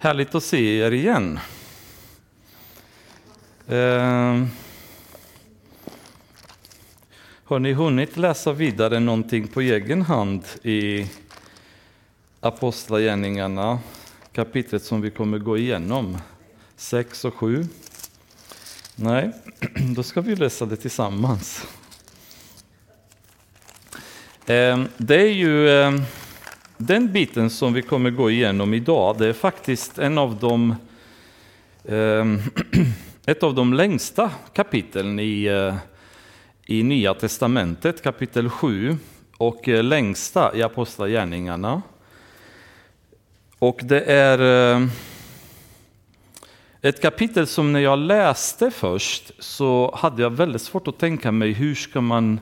Härligt att se er igen. Eh, har ni hunnit läsa vidare någonting på egen hand i Apostlagärningarna, kapitlet som vi kommer gå igenom, 6 och 7? Nej, då ska vi läsa det tillsammans. Eh, det är ju eh, den biten som vi kommer gå igenom idag, det är faktiskt en av de, ehm, ett av de längsta kapitlen i, eh, i Nya Testamentet, kapitel 7, och eh, längsta i Apostlagärningarna. Och det är eh, ett kapitel som när jag läste först så hade jag väldigt svårt att tänka mig hur ska man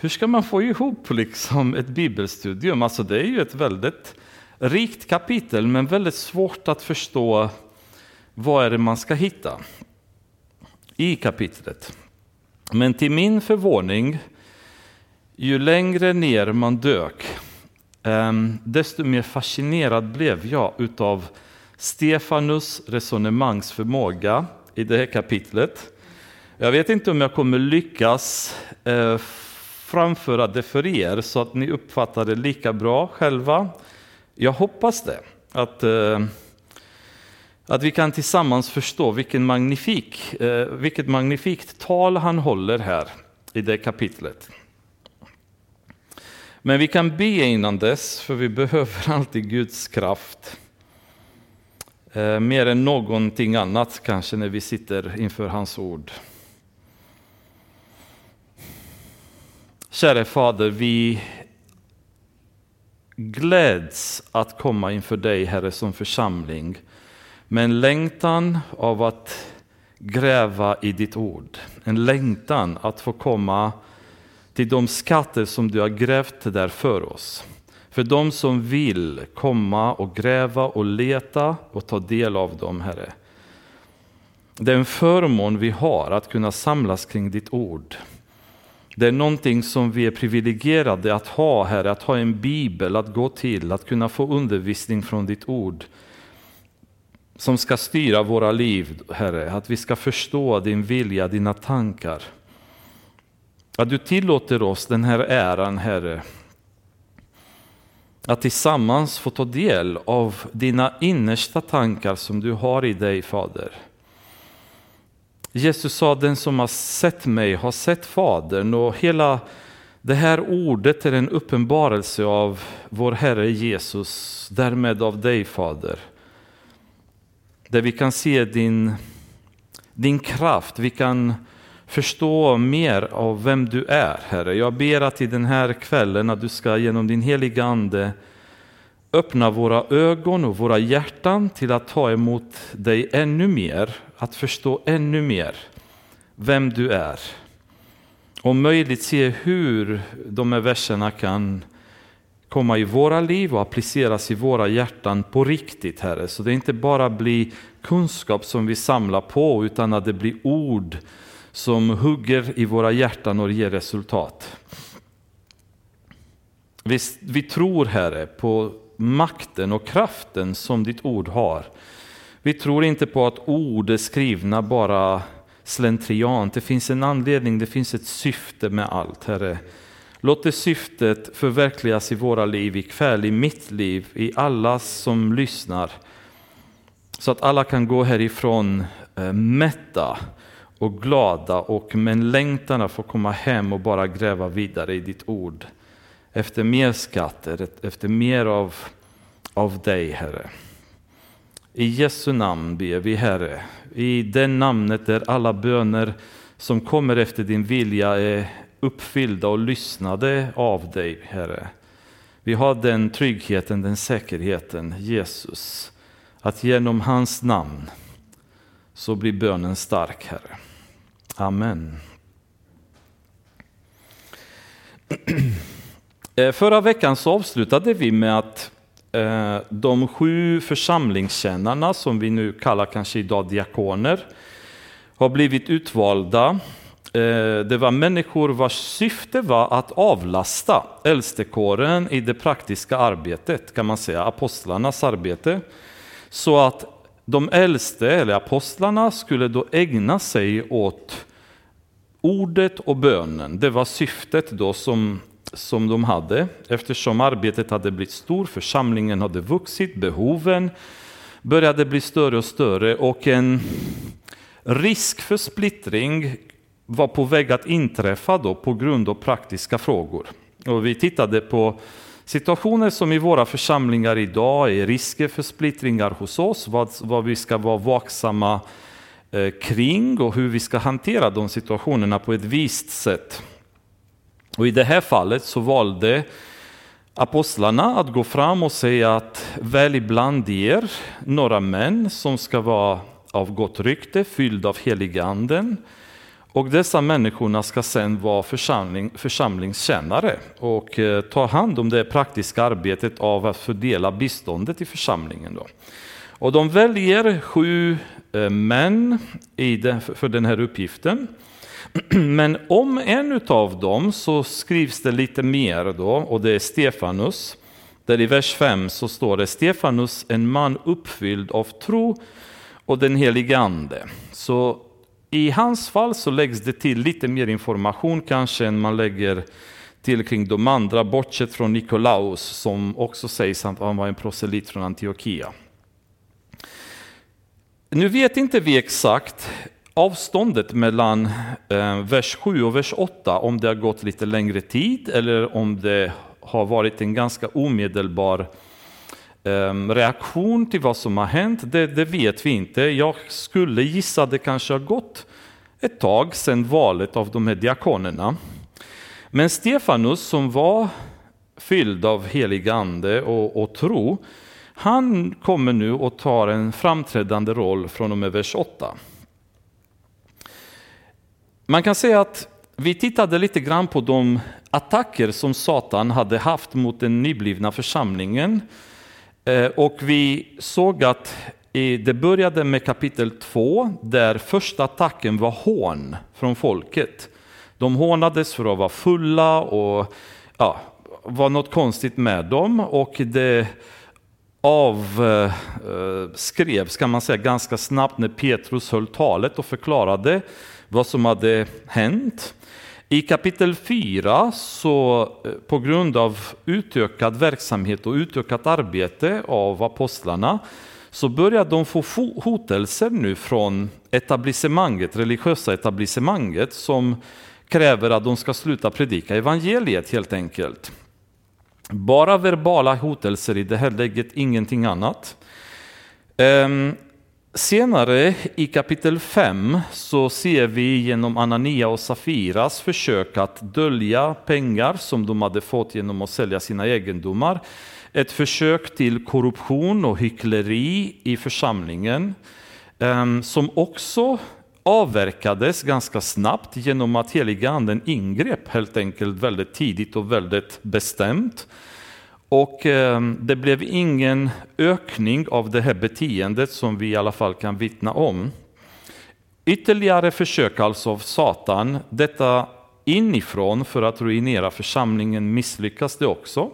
hur ska man få ihop liksom ett bibelstudium? Alltså det är ju ett väldigt rikt kapitel, men väldigt svårt att förstå vad är det man ska hitta i kapitlet. Men till min förvåning, ju längre ner man dök, ehm, desto mer fascinerad blev jag utav Stefanus resonemangsförmåga i det här kapitlet. Jag vet inte om jag kommer lyckas eh, framföra det för er så att ni uppfattar det lika bra själva. Jag hoppas det. Att, eh, att vi kan tillsammans förstå vilken magnifik, eh, vilket magnifikt tal han håller här i det kapitlet. Men vi kan be innan dess, för vi behöver alltid Guds kraft. Eh, mer än någonting annat kanske när vi sitter inför hans ord. Käre Fader, vi gläds att komma inför dig, Herre, som församling med en längtan av att gräva i ditt ord. En längtan att få komma till de skatter som du har grävt där för oss. För de som vill komma och gräva och leta och ta del av dem, Herre. Det är en förmån vi har att kunna samlas kring ditt ord. Det är någonting som vi är privilegierade att ha här, att ha en bibel att gå till, att kunna få undervisning från ditt ord. Som ska styra våra liv, Herre, att vi ska förstå din vilja, dina tankar. Att du tillåter oss den här äran, Herre, att tillsammans få ta del av dina innersta tankar som du har i dig, Fader. Jesus sa, den som har sett mig har sett Fadern och hela det här ordet är en uppenbarelse av vår Herre Jesus, därmed av dig Fader. Där vi kan se din, din kraft, vi kan förstå mer av vem du är Herre. Jag ber att i den här kvällen att du ska genom din heliga Ande öppna våra ögon och våra hjärtan till att ta emot dig ännu mer, att förstå ännu mer vem du är. Om möjligt se hur de här verserna kan komma i våra liv och appliceras i våra hjärtan på riktigt, Herre. Så det inte bara blir kunskap som vi samlar på, utan att det blir ord som hugger i våra hjärtan och ger resultat. Vi, vi tror, Herre, på makten och kraften som ditt ord har. Vi tror inte på att ord är skrivna bara slentriant. Det finns en anledning, det finns ett syfte med allt, Herre. Låt det syftet förverkligas i våra liv ikväll, i mitt liv, i alla som lyssnar. Så att alla kan gå härifrån eh, mätta och glada och med en längtan att få komma hem och bara gräva vidare i ditt ord efter mer skatter, efter mer av, av dig, Herre. I Jesu namn ber vi, Herre, i det namnet där alla böner som kommer efter din vilja är uppfyllda och lyssnade av dig, Herre. Vi har den tryggheten, den säkerheten, Jesus, att genom hans namn så blir bönen stark, Herre. Amen. Eh, förra veckan så avslutade vi med att Eh, de sju församlingstjänarna, som vi nu kallar kanske idag diakoner, har blivit utvalda. Eh, det var människor vars syfte var att avlasta äldstekåren i det praktiska arbetet, kan man säga, apostlarnas arbete. Så att de äldste, eller apostlarna, skulle då ägna sig åt ordet och bönen. Det var syftet då som, som de hade, eftersom arbetet hade blivit stort, församlingen hade vuxit, behoven började bli större och större och en risk för splittring var på väg att inträffa då på grund av praktiska frågor. Och vi tittade på situationer som i våra församlingar idag är risker för splittringar hos oss, vad, vad vi ska vara vaksamma eh, kring och hur vi ska hantera de situationerna på ett visst sätt. Och I det här fallet så valde apostlarna att gå fram och säga att välj bland er några män som ska vara av gott rykte, fyllda av heliganden. Och dessa människorna ska sedan vara församling, församlingstjänare och eh, ta hand om det praktiska arbetet av att fördela biståndet i församlingen. Då. Och de väljer sju eh, män i den, för den här uppgiften. Men om en av dem så skrivs det lite mer då och det är Stefanus. Där i vers 5 så står det Stefanus, en man uppfylld av tro och den helige ande. Så i hans fall så läggs det till lite mer information kanske än man lägger till kring de andra, bortsett från Nikolaus som också sägs att han var en proselit från Antiochia. Nu vet inte vi exakt avståndet mellan eh, vers 7 och vers 8, om det har gått lite längre tid eller om det har varit en ganska omedelbar eh, reaktion till vad som har hänt, det, det, vet vi inte. Jag skulle gissa att det kanske har gått ett tag sedan valet av de här diakonerna. Men Stefanus som var fylld av helig ande och, och tro, han kommer nu och tar en framträdande roll från och med vers 8. Man kan säga att vi tittade lite grann på de attacker som Satan hade haft mot den nyblivna församlingen. Eh, och vi såg att det började med kapitel 2 där första attacken var hån från folket. De hånades för att vara fulla och ja, var något konstigt med dem och det avskrevs eh, eh, kan man säga ganska snabbt när Petrus höll talet och förklarade vad som hade hänt. I kapitel 4, så eh, på grund av utökad verksamhet och utökat arbete av apostlarna, så börjar de få hotelser nu från etablissemanget, religiösa etablissemanget som kräver att de ska sluta predika evangeliet helt enkelt. Bara verbala hotelser i det här läget, ingenting annat. Ehm, Senare i kapitel 5 så ser vi genom Anania och Safiras försök att dölja pengar som de hade fått genom att sälja sina egendomar. Ett försök till korruption och hyckleri i församlingen ehm, som också avverkades ganska snabbt genom att heliga anden ingrep helt enkelt väldigt tidigt och väldigt bestämt. Och ehm, det blev ingen ökning av det här beteendet som vi i alla fall kan vittna om. Ytterligare försök alltså av Satan, detta inifrån för att ruinera församlingen misslyckas det också.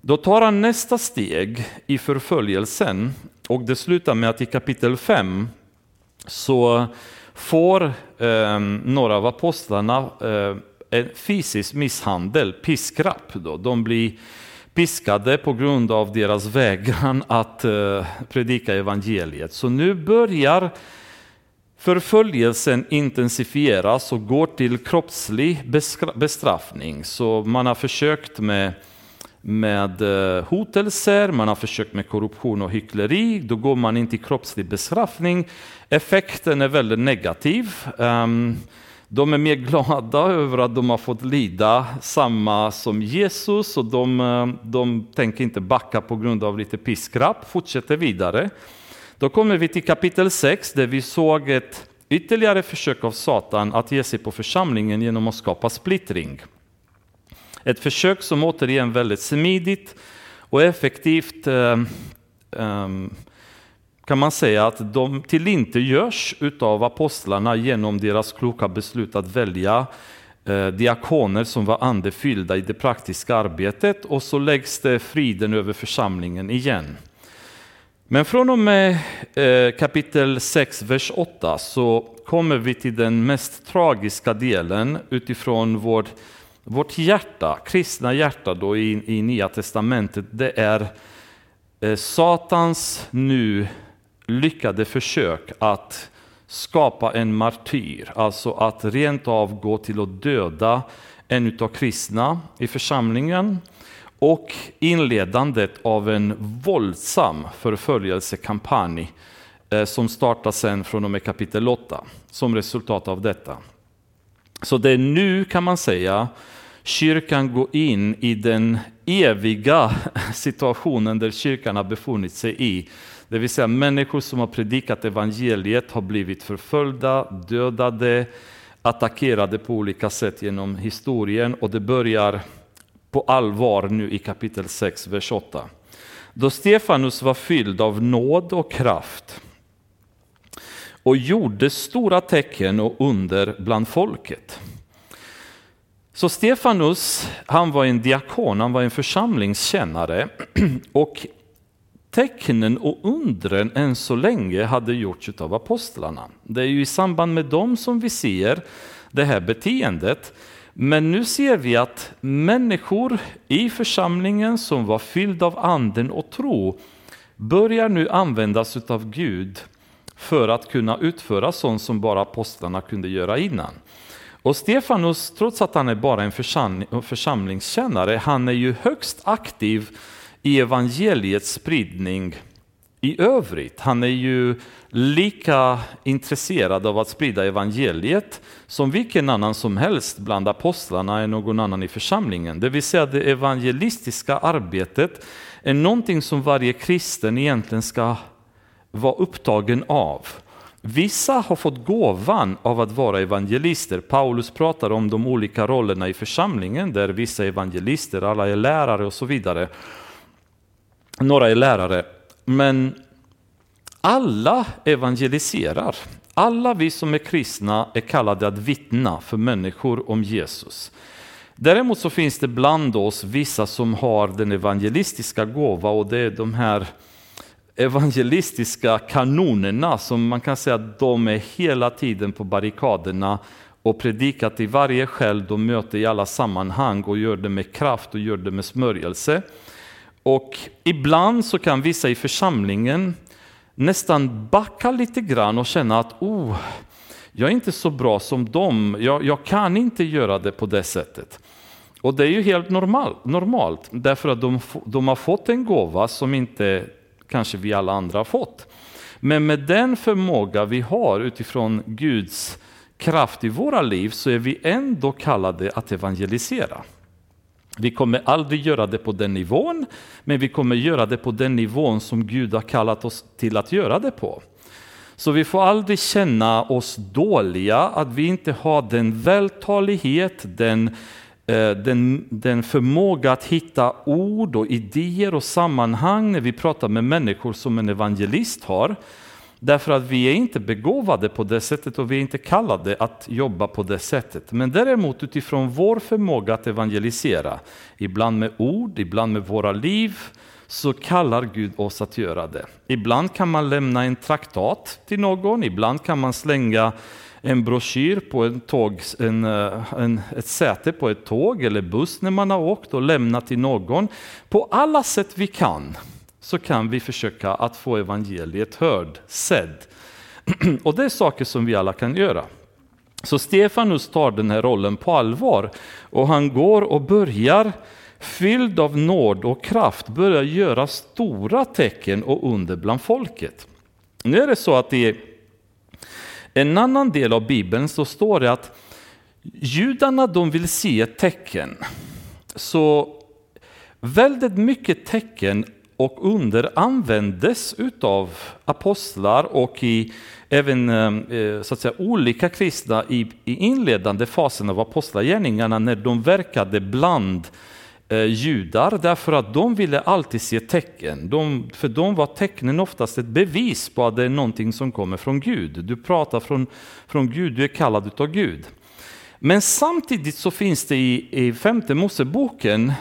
Då tar han nästa steg i förföljelsen och det slutar med att i kapitel 5 så får eh, några av apostlarna eh, en fysisk misshandel, piskrapp. Då. De blir piskade på grund av deras vägran att eh, predika evangeliet. Så nu börjar förföljelsen intensifieras och går till kroppslig bestraffning. Så man har försökt med, med eh, hotelser, man har försökt med korruption och hyckleri. Då går man in till kroppslig bestraffning. Effekten är väldigt negativ. Ehm, de är mer glada över att de har fått lida samma som Jesus och de, eh, de tänker inte backa på grund av lite piskrapp, fortsätter vidare. Då kommer vi till kapitel 6 där vi såg ett ytterligare försök av Satan att ge sig på församlingen genom att skapa splittring. Ett försök som återigen väldigt smidigt och effektivt eh, eh, kan man säga att de tillintetgörs utav apostlarna genom deras kloka beslut att välja eh, diakoner som var andefyllda i det praktiska arbetet och så läggs det friden över församlingen igen. Men från och med eh, kapitel 6, vers 8 så kommer vi till den mest tragiska delen utifrån vårt, vårt hjärta, kristna hjärta då i, i Nya Testamentet. Det är eh, Satans nu lyckade försök att skapa en martyr, alltså att rent av gå till att döda en av kristna i församlingen och inledandet av en våldsam förföljelsekampanj eh, som startar sen från och med kapitel 8 som resultat av detta. Så det är nu kan man säga kyrkan går in i den eviga situationen där kyrkan har befunnit sig i. Det vill säga människor som har predikat evangeliet har blivit förföljda, dödade, attackerade på olika sätt genom historien och det börjar på allvar nu i kapitel 6, vers 8. Då Stefanus var fylld av nåd och kraft och gjorde stora tecken och under bland folket. Så Stefanus, han var en diakon, han var en församlingskännare och tecknen och undren än så länge hade gjorts av apostlarna. Det är ju i samband med dem som vi ser det här beteendet. Men nu ser vi att människor i församlingen som var fylld av anden och tro börjar nu användas av Gud för att kunna utföra sånt som bara apostlarna kunde göra innan. Och Stefanus, trots att han är bara en församlingskännare, han är ju högst aktiv i evangeliets spridning i övrigt. Han är ju lika intresserad av att sprida evangeliet som vilken annan som helst bland apostlarna eller någon annan i församlingen. Det vill säga det evangelistiska arbetet är någonting som varje kristen egentligen ska vara upptagen av. Vissa har fått gåvan av att vara evangelister. Paulus pratar om de olika rollerna i församlingen där vissa är evangelister, alla är lärare och så vidare. Några är lärare. Men alla evangeliserar. Alla vi som är kristna är kallade att vittna för människor om Jesus. Däremot så finns det bland oss vissa som har den evangelistiska gåva och det är de här evangelistiska kanonerna som man kan säga att de är hela tiden på barrikaderna och predikar till varje själ de möter i alla sammanhang och gör det med kraft och gör det med smörjelse. Och ibland så kan vissa i församlingen nästan backa lite grann och känna att oh, jag är inte så bra som dem, jag, jag kan inte göra det på det sättet. Och det är ju helt normal, normalt, därför att de, de har fått en gåva som inte kanske vi alla andra har fått. Men med den förmåga vi har utifrån Guds kraft i våra liv så är vi ändå kallade att evangelisera. Vi kommer aldrig göra det på den nivån, men vi kommer göra det på den nivån som Gud har kallat oss till att göra det på. Så vi får aldrig känna oss dåliga, att vi inte har den vältalighet, den, eh, den, den förmåga att hitta ord och idéer och sammanhang när vi pratar med människor som en evangelist har. Därför att vi är inte begåvade på det sättet och vi är inte kallade att jobba på det sättet. Men däremot utifrån vår förmåga att evangelisera, ibland med ord, ibland med våra liv, så kallar Gud oss att göra det. Ibland kan man lämna en traktat till någon, ibland kan man slänga en broschyr på en tåg, en, eh, en, ett säte på ett tåg eller buss när man har åkt och lämna till någon. På alla sätt vi kan så kan vi försöka att få evangeliet hörd, sedd. Och det är saker som vi alla kan göra. Så Stefanus tar den här rollen på allvar och han går och börjar fylld av nåd och kraft börjar göra stora tecken och under bland folket. Nu är det så att i en annan del av Bibeln så står det att judarna de vill se ett tecken. Så väldigt mycket tecken och under användes utav apostlar och i även eh, eh, så att säga, olika kristna i, i inledande fasen av apostlagärningarna när de verkade bland eh, judar därför att de ville alltid se tecken. De, för dem var tecknen oftast ett bevis på att det är någonting som kommer från Gud. Du pratar från, från Gud, du är kallad utav Gud. Men samtidigt så finns det i, i femte Moseboken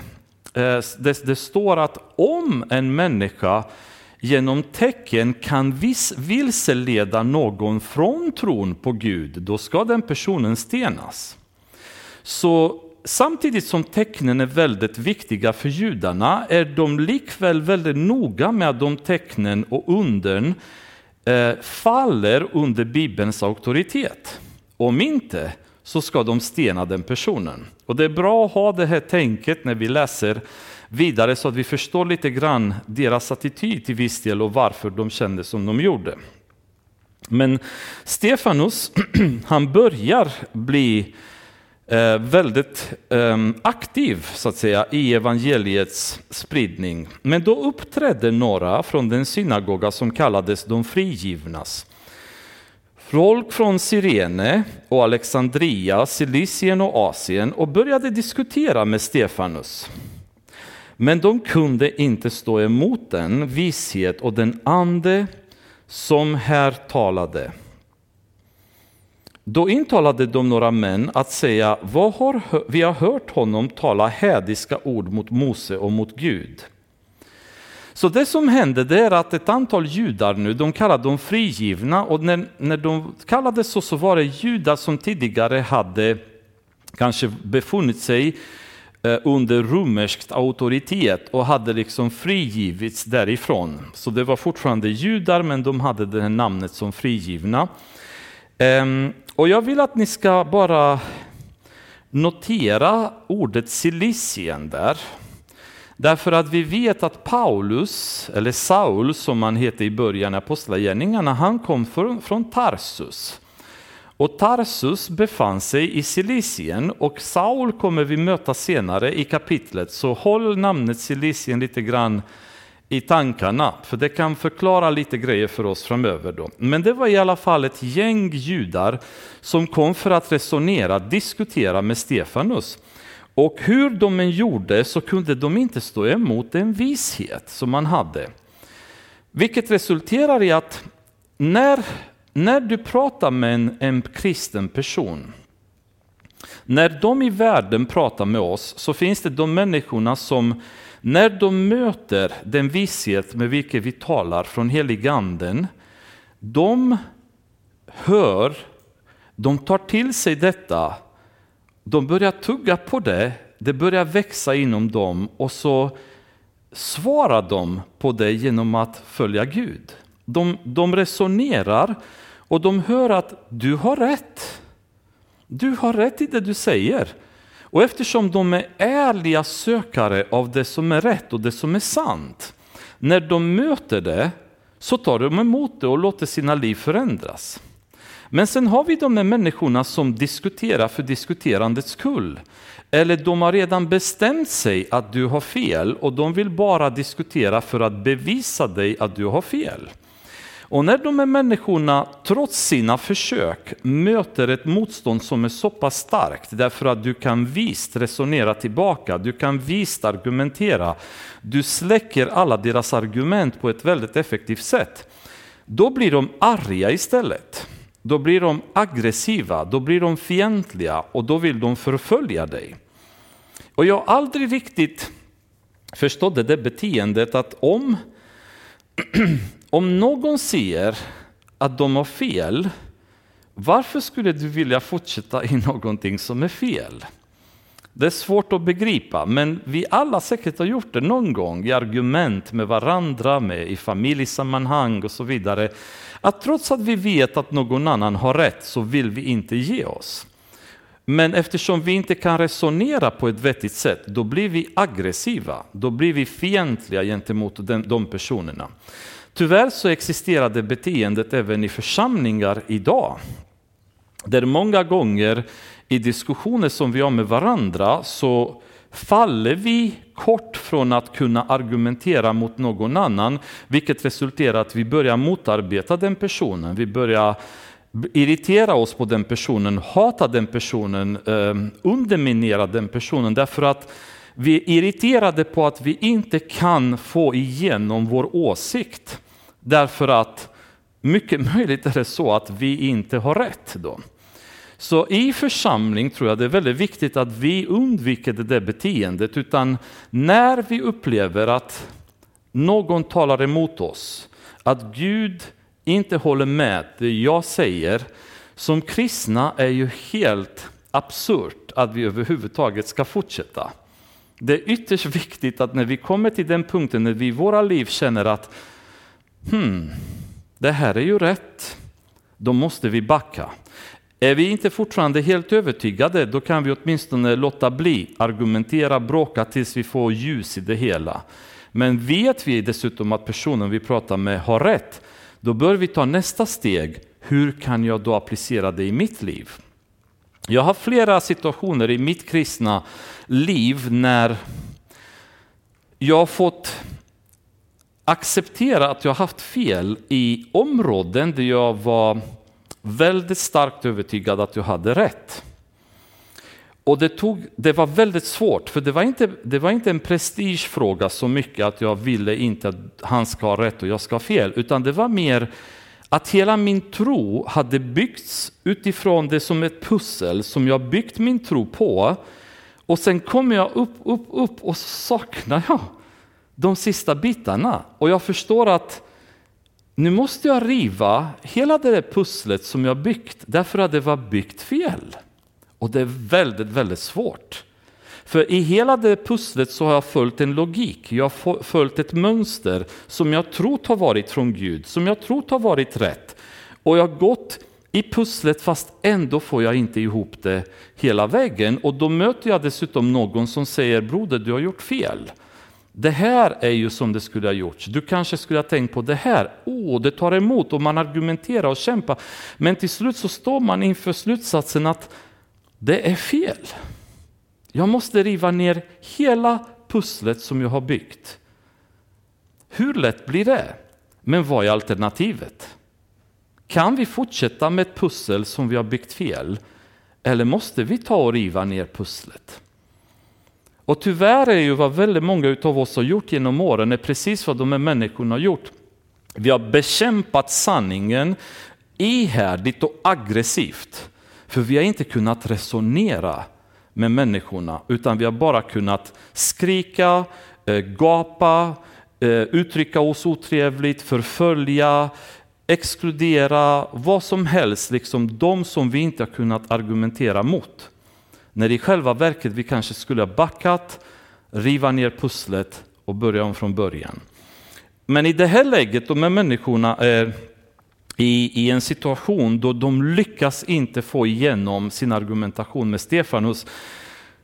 Eh, det, det står att om en människa genom tecken kan viss vilseleda någon från tron på Gud, då ska den personen stenas. Så samtidigt som tecknen är väldigt viktiga för judarna är de likväl väldigt noga med att de tecknen och undren eh, faller under Bibelns auktoritet. Om inte så ska de stena den personen. Och det är bra att ha det här tänket när vi läser vidare så att vi förstår lite grann deras attityd till viss del och varför de kände som de gjorde. Men Stefanus, han börjar bli eh, väldigt ehm, aktiv så att säga i evangeliets spridning. Men då uppträdde några från den synagoga som kallades de frigivnas. Folk från Sirene och Alexandria, Cilicien och Asien och började diskutera med Stefanus. Men de kunde inte stå emot den vishet och den ande som här talade. Då intalade de några män att säga, vad har vi har hört honom tala hädiska ord mot Mose och mot Gud. Så det som hände det är att ett antal judar nu, de kallade dem frigivna och när, när de kallades så, så var det judar som tidigare hade kanske befunnit sig eh, under romersk auktoritet och hade liksom frigivits därifrån. Så det var fortfarande judar men de hade det här namnet som frigivna. Ehm, och jag vill att ni ska bara notera ordet Silicien där. Därför att vi vet att Paulus, eller Saul som han hette i början av Apostlagärningarna, han kom från Tarsus. Och Tarsus befann sig i Silicien och Saul kommer vi möta senare i kapitlet, så håll namnet Silicien lite grann i tankarna, för det kan förklara lite grejer för oss framöver. Då. Men det var i alla fall ett gäng judar som kom för att resonera, diskutera med Stefanus. Och hur de än gjorde så kunde de inte stå emot den vishet som man hade. Vilket resulterar i att när, när du pratar med en, en kristen person, när de i världen pratar med oss så finns det de människorna som när de möter den visshet med vilken vi talar från heliganden, de hör, de tar till sig detta, de börjar tugga på det, det börjar växa inom dem och så svarar de på det genom att följa Gud. De, de resonerar och de hör att du har rätt. Du har rätt i det du säger. Och eftersom de är ärliga sökare av det som är rätt och det som är sant, när de möter det så tar de emot det och låter sina liv förändras. Men sen har vi de här människorna som diskuterar för diskuterandets skull. Eller de har redan bestämt sig att du har fel och de vill bara diskutera för att bevisa dig att du har fel. Och när de här människorna trots sina försök möter ett motstånd som är så pass starkt därför att du kan visst resonera tillbaka, du kan visst argumentera, du släcker alla deras argument på ett väldigt effektivt sätt. Då blir de arga istället. Då blir de aggressiva, då blir de fientliga och då vill de förfölja dig. Och jag har aldrig riktigt förstått det beteendet att om om någon säger att de har fel, varför skulle du vilja fortsätta i någonting som är fel? Det är svårt att begripa, men vi alla säkert har gjort det någon gång i argument med varandra, med i familjesammanhang och så vidare. Att trots att vi vet att någon annan har rätt så vill vi inte ge oss. Men eftersom vi inte kan resonera på ett vettigt sätt, då blir vi aggressiva, då blir vi fientliga gentemot de personerna. Tyvärr så existerar det beteendet även i församlingar idag. Där många gånger i diskussioner som vi har med varandra så faller vi kort från att kunna argumentera mot någon annan, vilket resulterar att vi börjar motarbeta den personen. Vi börjar irritera oss på den personen, hata den personen, ehm, underminera den personen därför att vi är irriterade på att vi inte kan få igenom vår åsikt. Därför att mycket möjligt är det så att vi inte har rätt då. Så i församling tror jag det är väldigt viktigt att vi undviker det där beteendet, utan när vi upplever att någon talar emot oss, att Gud inte håller med det jag säger, som kristna är ju helt absurt att vi överhuvudtaget ska fortsätta. Det är ytterst viktigt att när vi kommer till den punkten när vi i våra liv känner att hmm, det här är ju rätt, då måste vi backa. Är vi inte fortfarande helt övertygade, då kan vi åtminstone låta bli, argumentera, bråka tills vi får ljus i det hela. Men vet vi dessutom att personen vi pratar med har rätt, då bör vi ta nästa steg. Hur kan jag då applicera det i mitt liv? Jag har flera situationer i mitt kristna liv när jag har fått acceptera att jag haft fel i områden där jag var väldigt starkt övertygad att jag hade rätt. Och det, tog, det var väldigt svårt, för det var, inte, det var inte en prestigefråga så mycket att jag ville inte att han ska ha rätt och jag ska ha fel, utan det var mer att hela min tro hade byggts utifrån det som ett pussel som jag byggt min tro på. Och sen kommer jag upp, upp, upp och saknar jag de sista bitarna. Och jag förstår att nu måste jag riva hela det där pusslet som jag byggt därför att det var byggt fel. Och det är väldigt, väldigt svårt. För i hela det pusslet så har jag följt en logik, jag har följt ett mönster som jag trott har varit från Gud, som jag trott har varit rätt. Och jag har gått i pusslet fast ändå får jag inte ihop det hela vägen. Och då möter jag dessutom någon som säger, broder du har gjort fel. Det här är ju som det skulle ha gjorts. Du kanske skulle ha tänkt på det här. Åh, oh, det tar emot och man argumenterar och kämpar. Men till slut så står man inför slutsatsen att det är fel. Jag måste riva ner hela pusslet som jag har byggt. Hur lätt blir det? Men vad är alternativet? Kan vi fortsätta med ett pussel som vi har byggt fel? Eller måste vi ta och riva ner pusslet? Och tyvärr är ju vad väldigt många av oss har gjort genom åren är precis vad de här människorna har gjort. Vi har bekämpat sanningen ihärdigt och aggressivt. För vi har inte kunnat resonera med människorna, utan vi har bara kunnat skrika, eh, gapa, eh, uttrycka oss otrevligt, förfölja, exkludera, vad som helst, liksom de som vi inte har kunnat argumentera mot. När i själva verket vi kanske skulle ha backat, riva ner pusslet och börja om från början. Men i det här läget, de här människorna är i, i en situation då de lyckas inte få igenom sin argumentation med Stefanus.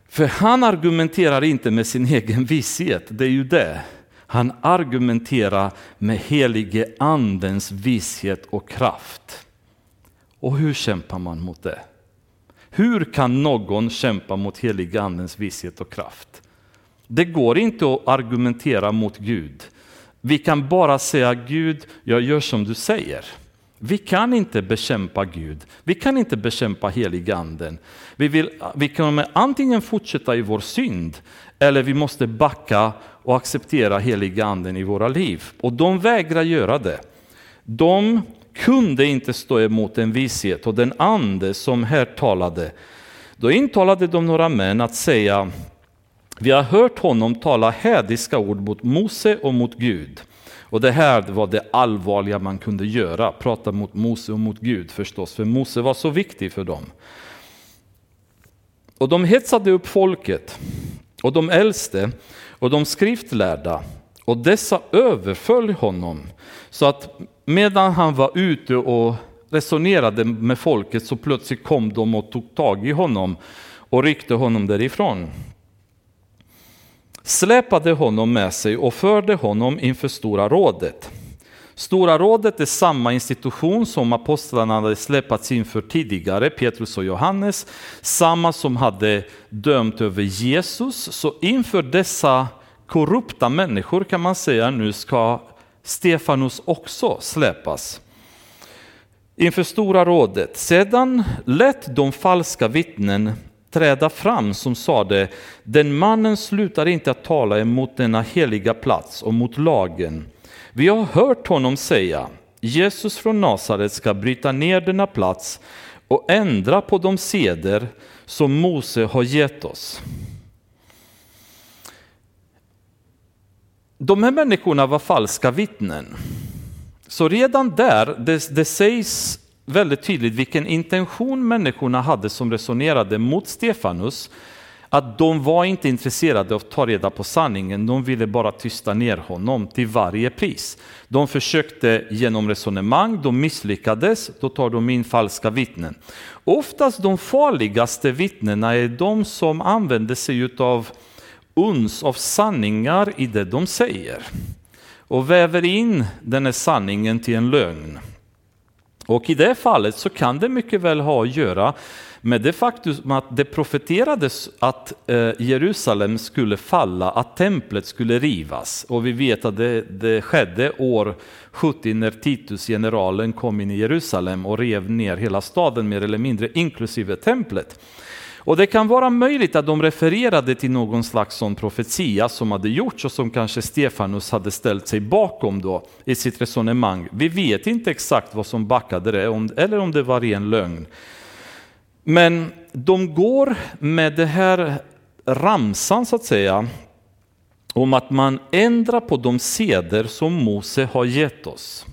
För han argumenterar inte med sin egen vishet, det är ju det. Han argumenterar med helige andens vishet och kraft. Och hur kämpar man mot det? Hur kan någon kämpa mot heliga andens vishet och kraft? Det går inte att argumentera mot Gud. Vi kan bara säga Gud, jag gör som du säger. Vi kan inte bekämpa Gud, vi kan inte bekämpa heliganden. Vi, vill, vi kan antingen fortsätta i vår synd eller vi måste backa och acceptera heliganden i våra liv. Och de vägrar göra det. De kunde inte stå emot en vishet och den ande som här talade. Då intalade de några män att säga, vi har hört honom tala hädiska ord mot Mose och mot Gud. Och det här var det allvarliga man kunde göra, prata mot Mose och mot Gud förstås, för Mose var så viktig för dem. Och de hetsade upp folket och de äldste och de skriftlärda och dessa överföll honom så att medan han var ute och resonerade med folket så plötsligt kom de och tog tag i honom och ryckte honom därifrån släpade honom med sig och förde honom inför Stora rådet. Stora rådet är samma institution som apostlarna hade släpats inför tidigare, Petrus och Johannes, samma som hade dömt över Jesus. Så inför dessa korrupta människor kan man säga nu ska Stefanus också släpas. Inför Stora rådet. Sedan lät de falska vittnen träda fram som sade, den mannen slutar inte att tala emot denna heliga plats och mot lagen. Vi har hört honom säga, Jesus från Nasaret ska bryta ner denna plats och ändra på de seder som Mose har gett oss. De här människorna var falska vittnen. Så redan där, det, det sägs väldigt tydligt vilken intention människorna hade som resonerade mot Stefanus. Att de var inte intresserade av att ta reda på sanningen, de ville bara tysta ner honom till varje pris. De försökte genom resonemang, de misslyckades, då tar de in falska vittnen. Oftast de farligaste vittnena är de som använder sig av uns av sanningar i det de säger och väver in den här sanningen till en lögn. Och i det fallet så kan det mycket väl ha att göra med det faktum att det profeterades att eh, Jerusalem skulle falla, att templet skulle rivas. Och vi vet att det, det skedde år 70 när Titus, generalen, kom in i Jerusalem och rev ner hela staden mer eller mindre, inklusive templet. Och det kan vara möjligt att de refererade till någon slags sån profetia som hade gjorts och som kanske Stefanus hade ställt sig bakom då i sitt resonemang. Vi vet inte exakt vad som backade det eller om det var ren lögn. Men de går med det här ramsan så att säga om att man ändrar på de seder som Mose har gett oss.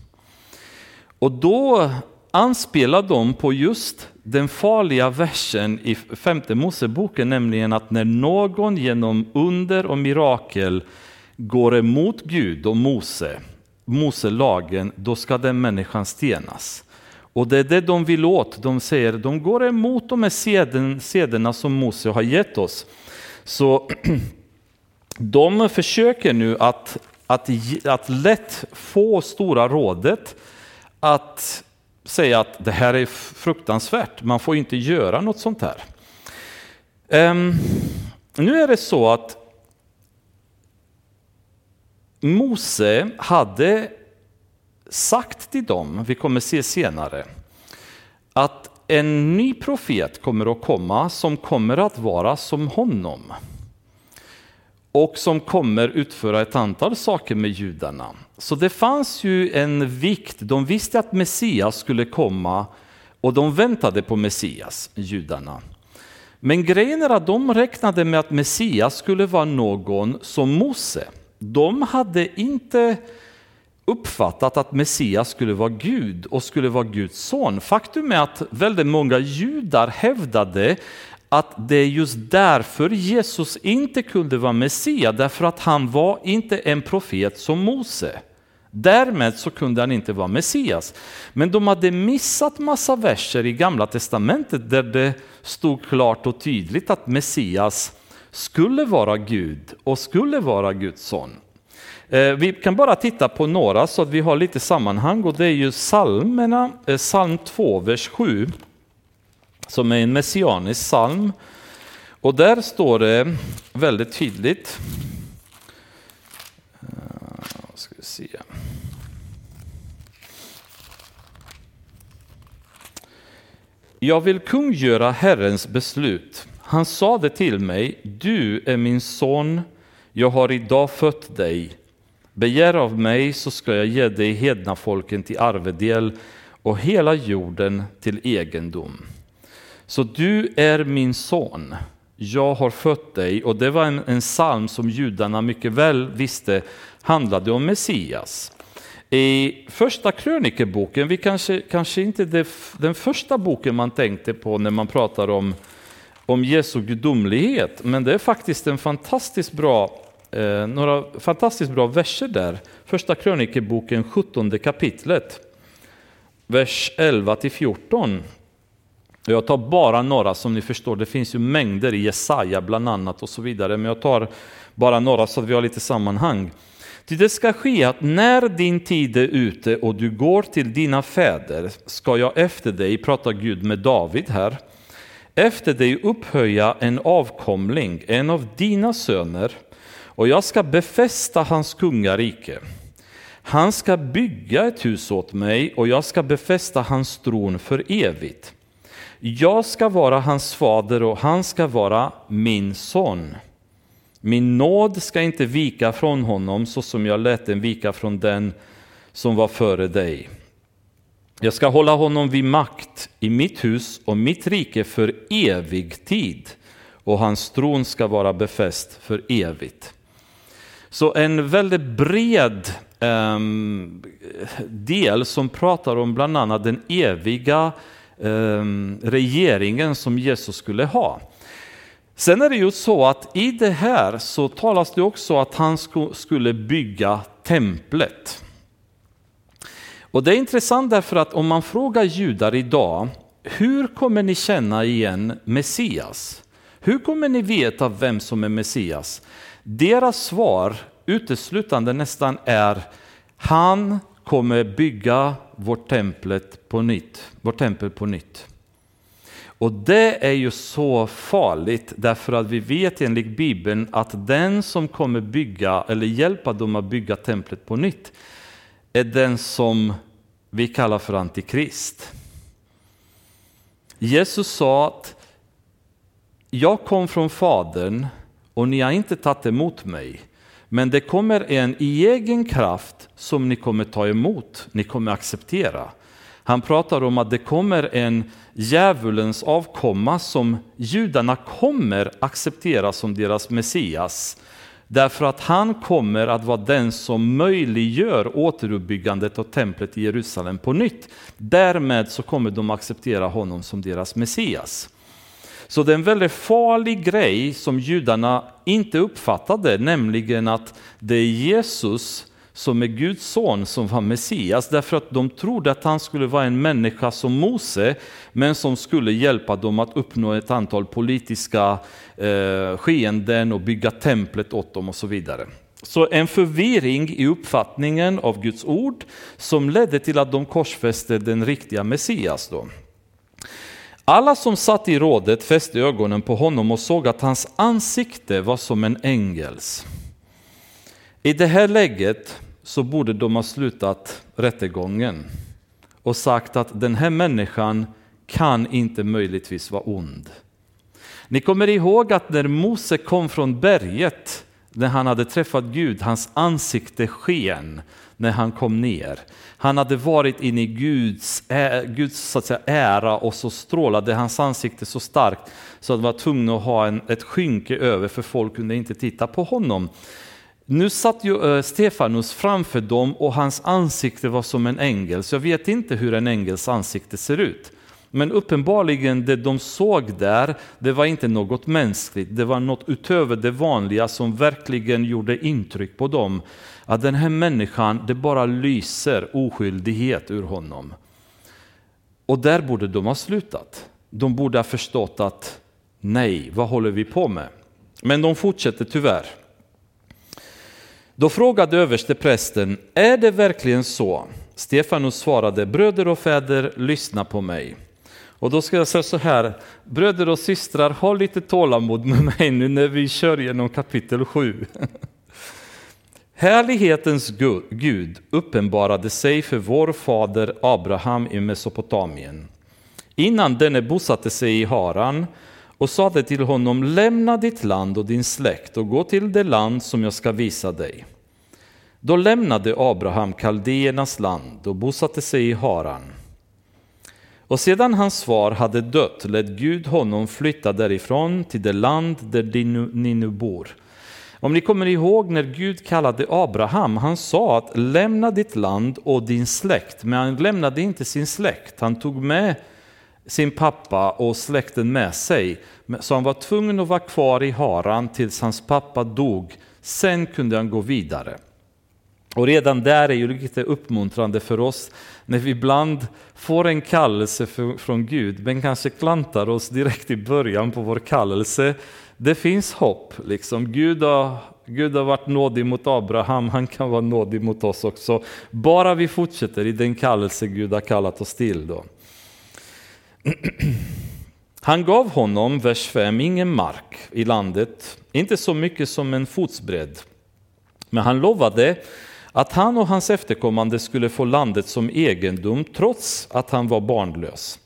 Och då anspelar de på just den farliga versen i femte Moseboken, nämligen att när någon genom under och mirakel går emot Gud och Mose, Moselagen, då ska den människan stenas. Och det är det de vill åt. De säger de går emot de här seden, sederna som Mose har gett oss. Så de försöker nu att, att, att lätt få Stora rådet att säga att det här är fruktansvärt, man får inte göra något sånt här. Um, nu är det så att Mose hade sagt till dem, vi kommer se senare, att en ny profet kommer att komma som kommer att vara som honom och som kommer utföra ett antal saker med judarna. Så det fanns ju en vikt, de visste att Messias skulle komma och de väntade på Messias, judarna. Men grejen är att de räknade med att Messias skulle vara någon som Mose. De hade inte uppfattat att Messias skulle vara Gud och skulle vara Guds son. Faktum är att väldigt många judar hävdade att det är just därför Jesus inte kunde vara Messias, därför att han var inte en profet som Mose. Därmed så kunde han inte vara Messias. Men de hade missat massa verser i Gamla Testamentet där det stod klart och tydligt att Messias skulle vara Gud och skulle vara Guds son. Eh, vi kan bara titta på några så att vi har lite sammanhang och det är ju psalmerna, eh, psalm 2, vers 7 som är en messianisk psalm. Och där står det väldigt tydligt. Vi se. Jag vill kungöra Herrens beslut. Han sade till mig, du är min son, jag har idag fött dig. Begär av mig så ska jag ge dig hedna folken till arvedel och hela jorden till egendom. Så du är min son, jag har fött dig. Och det var en, en psalm som judarna mycket väl visste handlade om Messias. I första krönikeboken, vi kanske, kanske inte det, den första boken man tänkte på när man pratar om, om Jesu gudomlighet, men det är faktiskt en fantastiskt bra, eh, några fantastiskt bra verser där. Första krönikeboken, 17 kapitlet, vers 11 till 14. Jag tar bara några som ni förstår, det finns ju mängder i Jesaja bland annat och så vidare, men jag tar bara några så att vi har lite sammanhang. Ty det ska ske att när din tid är ute och du går till dina fäder ska jag efter dig, pratar Gud med David här, efter dig upphöja en avkomling, en av dina söner, och jag ska befästa hans kungarike. Han ska bygga ett hus åt mig och jag ska befästa hans tron för evigt. Jag ska vara hans fader och han ska vara min son. Min nåd ska inte vika från honom så som jag lät den vika från den som var före dig. Jag ska hålla honom vid makt i mitt hus och mitt rike för evig tid och hans tron ska vara befäst för evigt. Så en väldigt bred eh, del som pratar om bland annat den eviga Ehm, regeringen som Jesus skulle ha. Sen är det ju så att i det här så talas det också att han skulle bygga templet. Och det är intressant därför att om man frågar judar idag, hur kommer ni känna igen Messias? Hur kommer ni veta vem som är Messias? Deras svar uteslutande nästan är, han kommer bygga vårt, templet på nytt, vårt tempel på nytt. Och det är ju så farligt därför att vi vet enligt Bibeln att den som kommer bygga eller hjälpa dem att bygga templet på nytt är den som vi kallar för antikrist. Jesus sa att jag kom från Fadern och ni har inte tagit emot mig. Men det kommer en i egen kraft som ni kommer ta emot, ni kommer acceptera. Han pratar om att det kommer en djävulens avkomma som judarna kommer acceptera som deras Messias. Därför att han kommer att vara den som möjliggör återuppbyggandet av templet i Jerusalem på nytt. Därmed så kommer de acceptera honom som deras Messias. Så det är en väldigt farlig grej som judarna inte uppfattade, nämligen att det är Jesus som är Guds son som var Messias, därför att de trodde att han skulle vara en människa som Mose, men som skulle hjälpa dem att uppnå ett antal politiska eh, skeenden och bygga templet åt dem och så vidare. Så en förvirring i uppfattningen av Guds ord som ledde till att de korsfäste den riktiga Messias. Då. Alla som satt i rådet fäste ögonen på honom och såg att hans ansikte var som en ängels. I det här läget så borde de ha slutat rättegången och sagt att den här människan kan inte möjligtvis vara ond. Ni kommer ihåg att när Mose kom från berget, när han hade träffat Gud, hans ansikte sken när han kom ner. Han hade varit inne i Guds, Guds så att säga, ära och så strålade hans ansikte så starkt så att han var tvungen att ha en, ett skynke över för folk kunde inte titta på honom. Nu satt ju eh, Stefanus framför dem och hans ansikte var som en ängel, så jag vet inte hur en ängels ansikte ser ut. Men uppenbarligen det de såg där, det var inte något mänskligt, det var något utöver det vanliga som verkligen gjorde intryck på dem. Att den här människan, det bara lyser oskyldighet ur honom. Och där borde de ha slutat. De borde ha förstått att nej, vad håller vi på med? Men de fortsätter tyvärr. Då frågade överste prästen, är det verkligen så? Stefanus svarade, bröder och fäder, lyssna på mig. Och då ska jag säga så här, bröder och systrar, ha lite tålamod med mig nu när vi kör genom kapitel 7. Härlighetens Gud uppenbarade sig för vår fader Abraham i Mesopotamien. Innan denne bosatte sig i Haran och sade till honom, lämna ditt land och din släkt och gå till det land som jag ska visa dig. Då lämnade Abraham kaldéernas land och bosatte sig i Haran. Och sedan hans far hade dött lät Gud honom flytta därifrån till det land där ni nu bor. Om ni kommer ihåg när Gud kallade Abraham, han sa att lämna ditt land och din släkt, men han lämnade inte sin släkt. Han tog med sin pappa och släkten med sig, så han var tvungen att vara kvar i Haran tills hans pappa dog. Sen kunde han gå vidare. Och redan där är ju lite uppmuntrande för oss när vi ibland får en kallelse från Gud men kanske klantar oss direkt i början på vår kallelse. Det finns hopp, liksom. Gud har, Gud har varit nådig mot Abraham, han kan vara nådig mot oss också. Bara vi fortsätter i den kallelse Gud har kallat oss till. Då. Han gav honom, vers 5, ingen mark i landet, inte så mycket som en fotsbredd. Men han lovade att han och hans efterkommande skulle få landet som egendom trots att han var barnlös.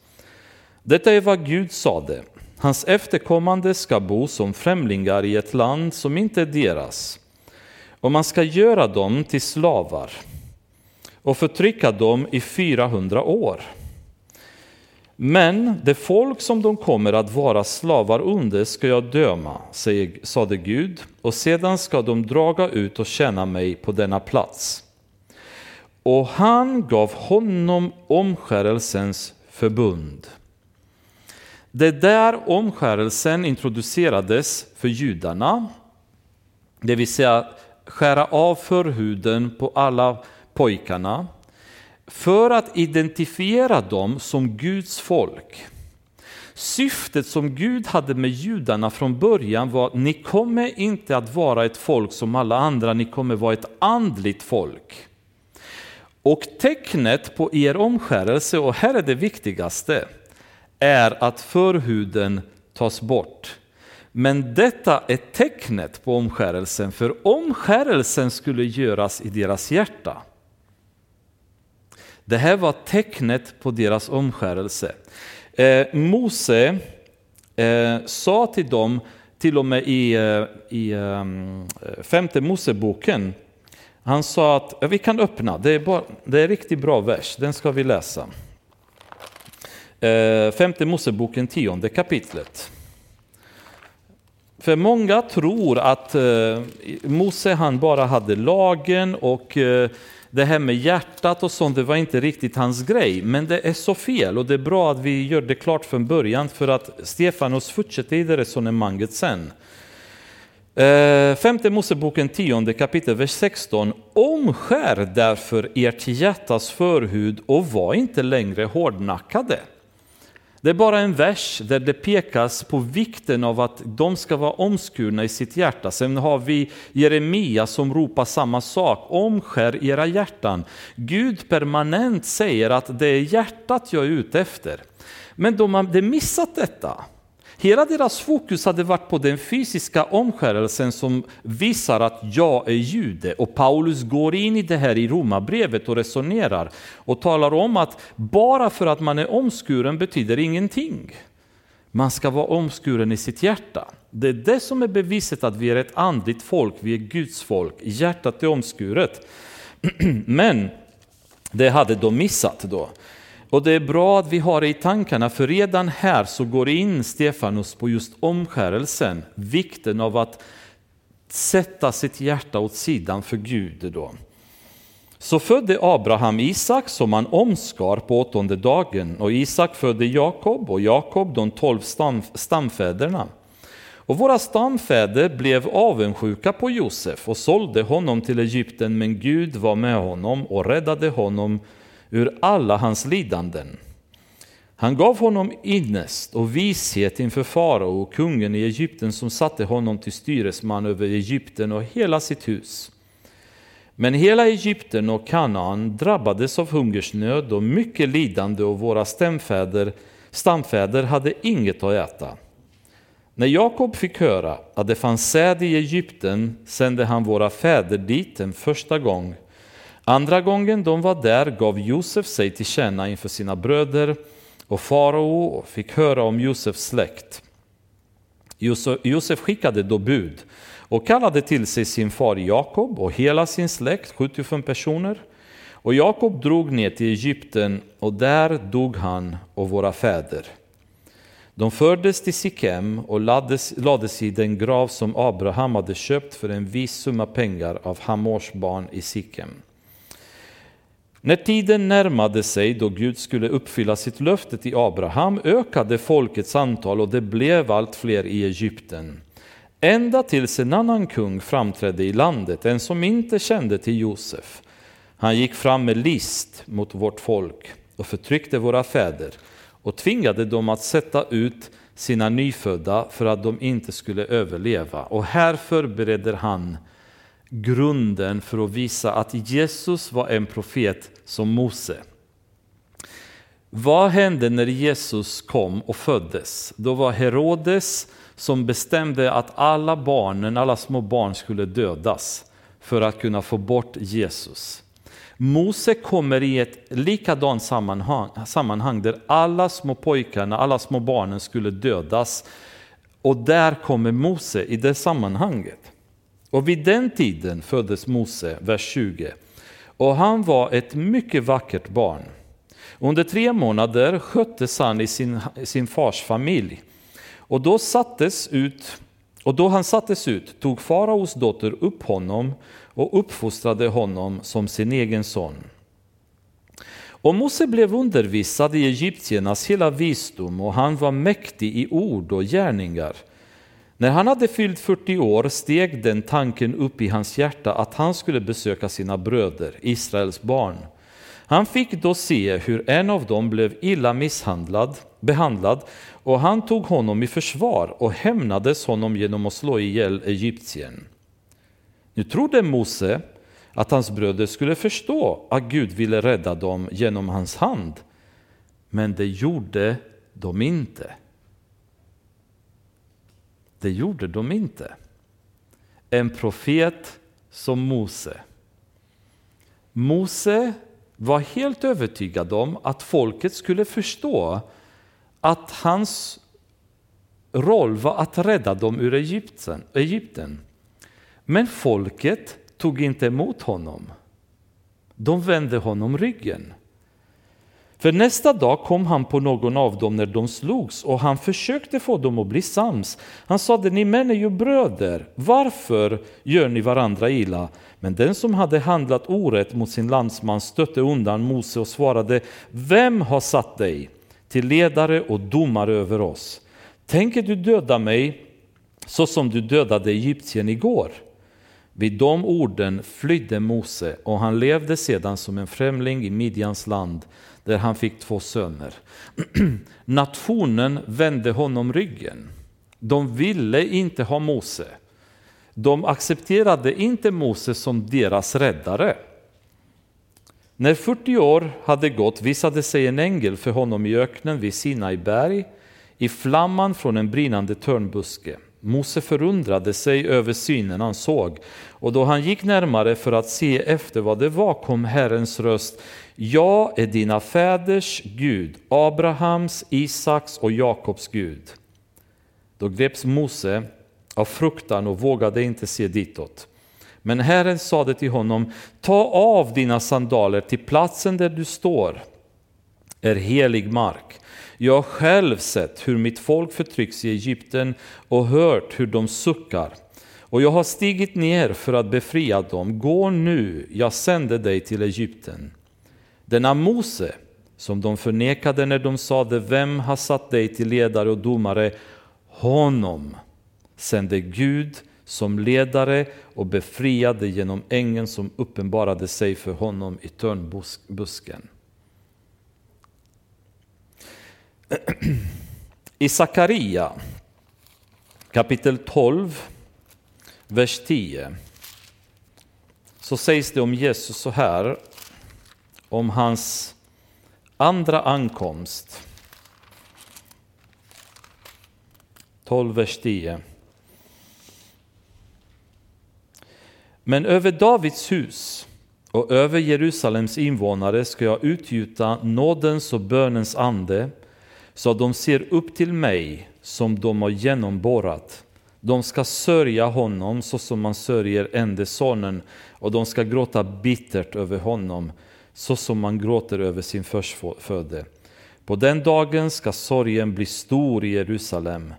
Detta är vad Gud sade. Hans efterkommande ska bo som främlingar i ett land som inte är deras, och man ska göra dem till slavar och förtrycka dem i 400 år. Men det folk som de kommer att vara slavar under ska jag döma, sade Gud, och sedan ska de draga ut och tjäna mig på denna plats. Och han gav honom omskärelsens förbund. Det är där omskärelsen introducerades för judarna, det vill säga skära av förhuden på alla pojkarna, för att identifiera dem som Guds folk. Syftet som Gud hade med judarna från början var att ni kommer inte att vara ett folk som alla andra, ni kommer vara ett andligt folk. Och tecknet på er omskärelse, och här är det viktigaste, är att förhuden tas bort. Men detta är tecknet på omskärelsen, för omskärelsen skulle göras i deras hjärta. Det här var tecknet på deras omskärelse. Eh, Mose eh, sa till dem, till och med i, eh, i um, femte Moseboken, han sa att ja, vi kan öppna, det är, bara, det är en riktigt bra vers, den ska vi läsa. Eh, femte Moseboken, tionde kapitlet. För många tror att eh, Mose han bara hade lagen och eh, det här med hjärtat och sånt, det var inte riktigt hans grej. Men det är så fel och det är bra att vi gör det klart från början för att Stefanos fortsätter i det resonemanget sen. Femte Moseboken 10 kapitel, vers 16. Omskär därför ert hjärtas förhud och var inte längre hårdnackade. Det är bara en vers där det pekas på vikten av att de ska vara omskurna i sitt hjärta. Sen har vi Jeremia som ropar samma sak, omskär era hjärtan. Gud permanent säger att det är hjärtat jag är ute efter. Men de hade missat detta. Hela deras fokus hade varit på den fysiska omskärelsen som visar att jag är jude. Och Paulus går in i det här i Romarbrevet och resonerar och talar om att bara för att man är omskuren betyder ingenting. Man ska vara omskuren i sitt hjärta. Det är det som är beviset att vi är ett andligt folk, vi är Guds folk. Hjärtat är omskuret. Men det hade de missat då. Och det är bra att vi har det i tankarna, för redan här så går in Stefanus på just omskärelsen, vikten av att sätta sitt hjärta åt sidan för Gud. Då. Så födde Abraham Isak som han omskar på åttonde dagen och Isak födde Jakob och Jakob de tolv stam, stamfäderna. Och våra stamfäder blev avundsjuka på Josef och sålde honom till Egypten men Gud var med honom och räddade honom ur alla hans lidanden. Han gav honom innest och vishet inför farao, och kungen i Egypten som satte honom till styresman över Egypten och hela sitt hus. Men hela Egypten och Kanaan drabbades av hungersnöd och mycket lidande och våra stamfäder, stamfäder hade inget att äta. När Jakob fick höra att det fanns säd i Egypten sände han våra fäder dit en första gång Andra gången de var där gav Josef sig till känna inför sina bröder och farao fick höra om Josefs släkt. Josef skickade då bud och kallade till sig sin far Jakob och hela sin släkt, 75 personer. Och Jakob drog ner till Egypten och där dog han och våra fäder. De fördes till Sikem och lades, lades i den grav som Abraham hade köpt för en viss summa pengar av Hamors barn i Sikem. När tiden närmade sig då Gud skulle uppfylla sitt löfte till Abraham ökade folkets antal och det blev allt fler i Egypten. Ända tills en annan kung framträdde i landet, en som inte kände till Josef. Han gick fram med list mot vårt folk och förtryckte våra fäder och tvingade dem att sätta ut sina nyfödda för att de inte skulle överleva. Och här förbereder han grunden för att visa att Jesus var en profet som Mose. Vad hände när Jesus kom och föddes? Då var Herodes som bestämde att alla barnen, alla små barn skulle dödas för att kunna få bort Jesus. Mose kommer i ett likadant sammanhang, sammanhang där alla små pojkarna, alla små barnen skulle dödas. Och där kommer Mose i det sammanhanget. Och vid den tiden föddes Mose, vers 20. Och han var ett mycket vackert barn. Under tre månader sköttes han i sin, sin fars familj. Och då, sattes ut, och då han sattes ut tog faraos dotter upp honom och uppfostrade honom som sin egen son. Och Mose blev undervisad i egyptiernas hela visdom och han var mäktig i ord och gärningar. När han hade fyllt 40 år steg den tanken upp i hans hjärta att han skulle besöka sina bröder, Israels barn. Han fick då se hur en av dem blev illa misshandlad, behandlad och han tog honom i försvar och hämnades honom genom att slå ihjäl egyptiern. Nu trodde Mose att hans bröder skulle förstå att Gud ville rädda dem genom hans hand. Men det gjorde de inte. Det gjorde de inte. En profet som Mose. Mose var helt övertygad om att folket skulle förstå att hans roll var att rädda dem ur Egypten. Men folket tog inte emot honom. De vände honom ryggen. För nästa dag kom han på någon av dem när de slogs och han försökte få dem att bli sams. Han sade, ni män är ju bröder, varför gör ni varandra illa? Men den som hade handlat orätt mot sin landsman stötte undan Mose och svarade, vem har satt dig till ledare och domare över oss? Tänker du döda mig så som du dödade Egyptien igår? Vid de orden flydde Mose och han levde sedan som en främling i Midjans land där han fick två söner. Nationen vände honom ryggen. De ville inte ha Mose. De accepterade inte Mose som deras räddare. När 40 år hade gått visade sig en ängel för honom i öknen vid Sinai berg i flamman från en brinnande törnbuske. Mose förundrade sig över synen han såg och då han gick närmare för att se efter vad det var kom Herrens röst. Jag är dina fäders Gud, Abrahams, Isaks och Jakobs Gud. Då greps Mose av fruktan och vågade inte se ditåt. Men Herren sade till honom, ta av dina sandaler till platsen där du står är helig mark. Jag har själv sett hur mitt folk förtrycks i Egypten och hört hur de suckar. Och jag har stigit ner för att befria dem. Gå nu, jag sänder dig till Egypten. Denna Mose, som de förnekade när de sade, vem har satt dig till ledare och domare? Honom sände Gud som ledare och befriade genom ängeln som uppenbarade sig för honom i törnbusken. I Sakaria kapitel 12, vers 10 så sägs det om Jesus så här, om hans andra ankomst. 12, vers 10. Men över Davids hus och över Jerusalems invånare ska jag utgjuta nådens och bönens ande så att de ser upp till mig som de har genomborrat. De ska sörja honom så som man sörjer ende sonen och de ska gråta bittert över honom så som man gråter över sin förstfödde. På den dagen ska sorgen bli stor i Jerusalem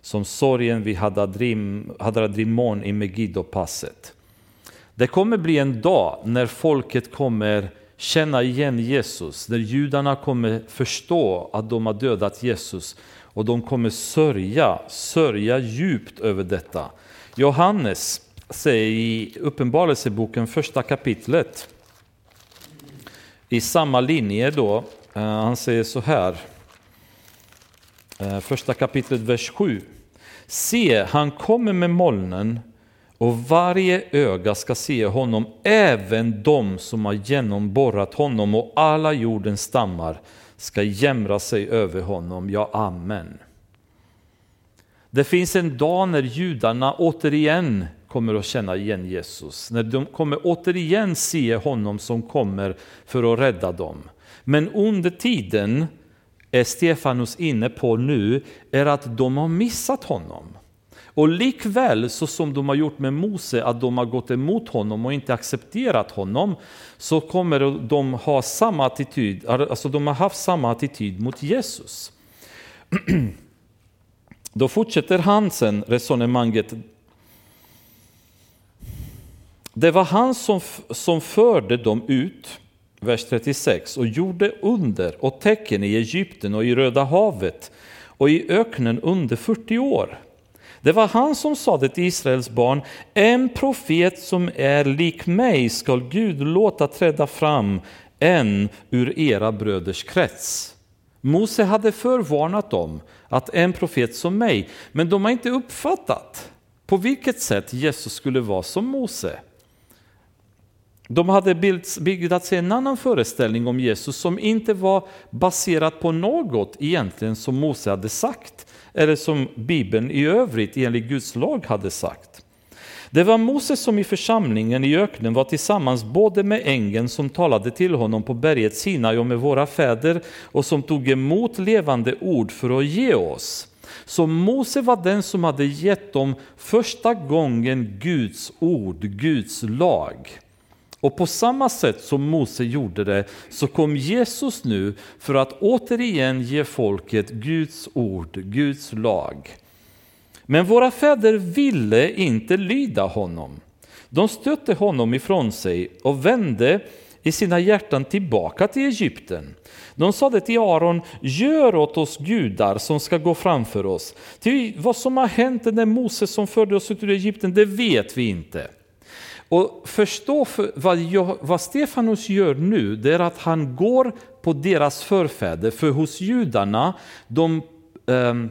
som sorgen vid Hadradrimon i Megiddo-passet. Det kommer bli en dag när folket kommer känna igen Jesus, där judarna kommer förstå att de har dödat Jesus och de kommer sörja, sörja djupt över detta. Johannes säger i Uppenbarelseboken första kapitlet i samma linje då, eh, han säger så här, eh, första kapitlet vers 7. Se, han kommer med molnen och varje öga ska se honom, även de som har genomborrat honom och alla jordens stammar ska jämra sig över honom. Ja, amen. Det finns en dag när judarna återigen kommer att känna igen Jesus, när de kommer återigen se honom som kommer för att rädda dem. Men under tiden är Stefanus inne på nu är att de har missat honom. Och likväl så som de har gjort med Mose, att de har gått emot honom och inte accepterat honom, så kommer de ha samma attityd, alltså de har haft samma attityd mot Jesus. Då fortsätter han sen resonemanget. Det var han som, som förde dem ut, vers 36, och gjorde under och tecken i Egypten och i Röda havet och i öknen under 40 år. Det var han som sade till Israels barn, en profet som är lik mig skall Gud låta träda fram en ur era bröders krets. Mose hade förvarnat dem att en profet som mig, men de har inte uppfattat på vilket sätt Jesus skulle vara som Mose. De hade bildat sig en annan föreställning om Jesus som inte var baserat på något egentligen som Mose hade sagt eller som Bibeln i övrigt enligt Guds lag hade sagt. Det var Moses som i församlingen i öknen var tillsammans både med ängeln som talade till honom på berget Sinai och med våra fäder och som tog emot levande ord för att ge oss. Så Mose var den som hade gett dem första gången Guds ord, Guds lag. Och på samma sätt som Mose gjorde det så kom Jesus nu för att återigen ge folket Guds ord, Guds lag. Men våra fäder ville inte lyda honom. De stötte honom ifrån sig och vände i sina hjärtan tillbaka till Egypten. De sade till Aron, gör åt oss gudar som ska gå framför oss. Till vad som har hänt när Moses som förde oss ut ur Egypten, det vet vi inte. Och förstå för vad, jag, vad Stefanus gör nu, det är att han går på deras förfäder, för hos judarna, de, ehm,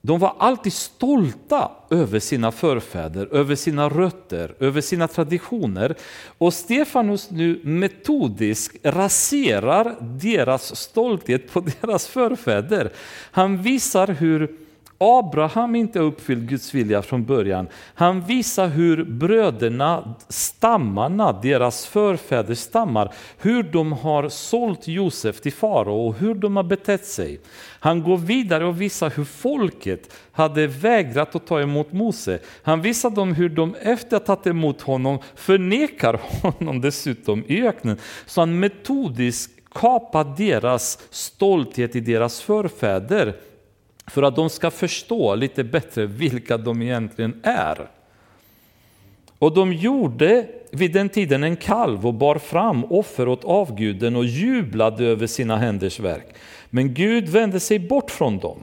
de var alltid stolta över sina förfäder, över sina rötter, över sina traditioner. Och Stefanus nu metodiskt raserar deras stolthet på deras förfäder. Han visar hur Abraham inte uppfyllt Guds vilja från början. Han visar hur bröderna, stammarna, deras förfäders stammar, hur de har sålt Josef till farao och hur de har betett sig. Han går vidare och visar hur folket hade vägrat att ta emot Mose. Han visar dem hur de efter att ha tagit emot honom förnekar honom dessutom i öknen. Så han metodiskt kapar deras stolthet i deras förfäder för att de ska förstå lite bättre vilka de egentligen är. Och de gjorde vid den tiden en kalv och bar fram offer åt avguden och jublade över sina händers verk. Men Gud vände sig bort från dem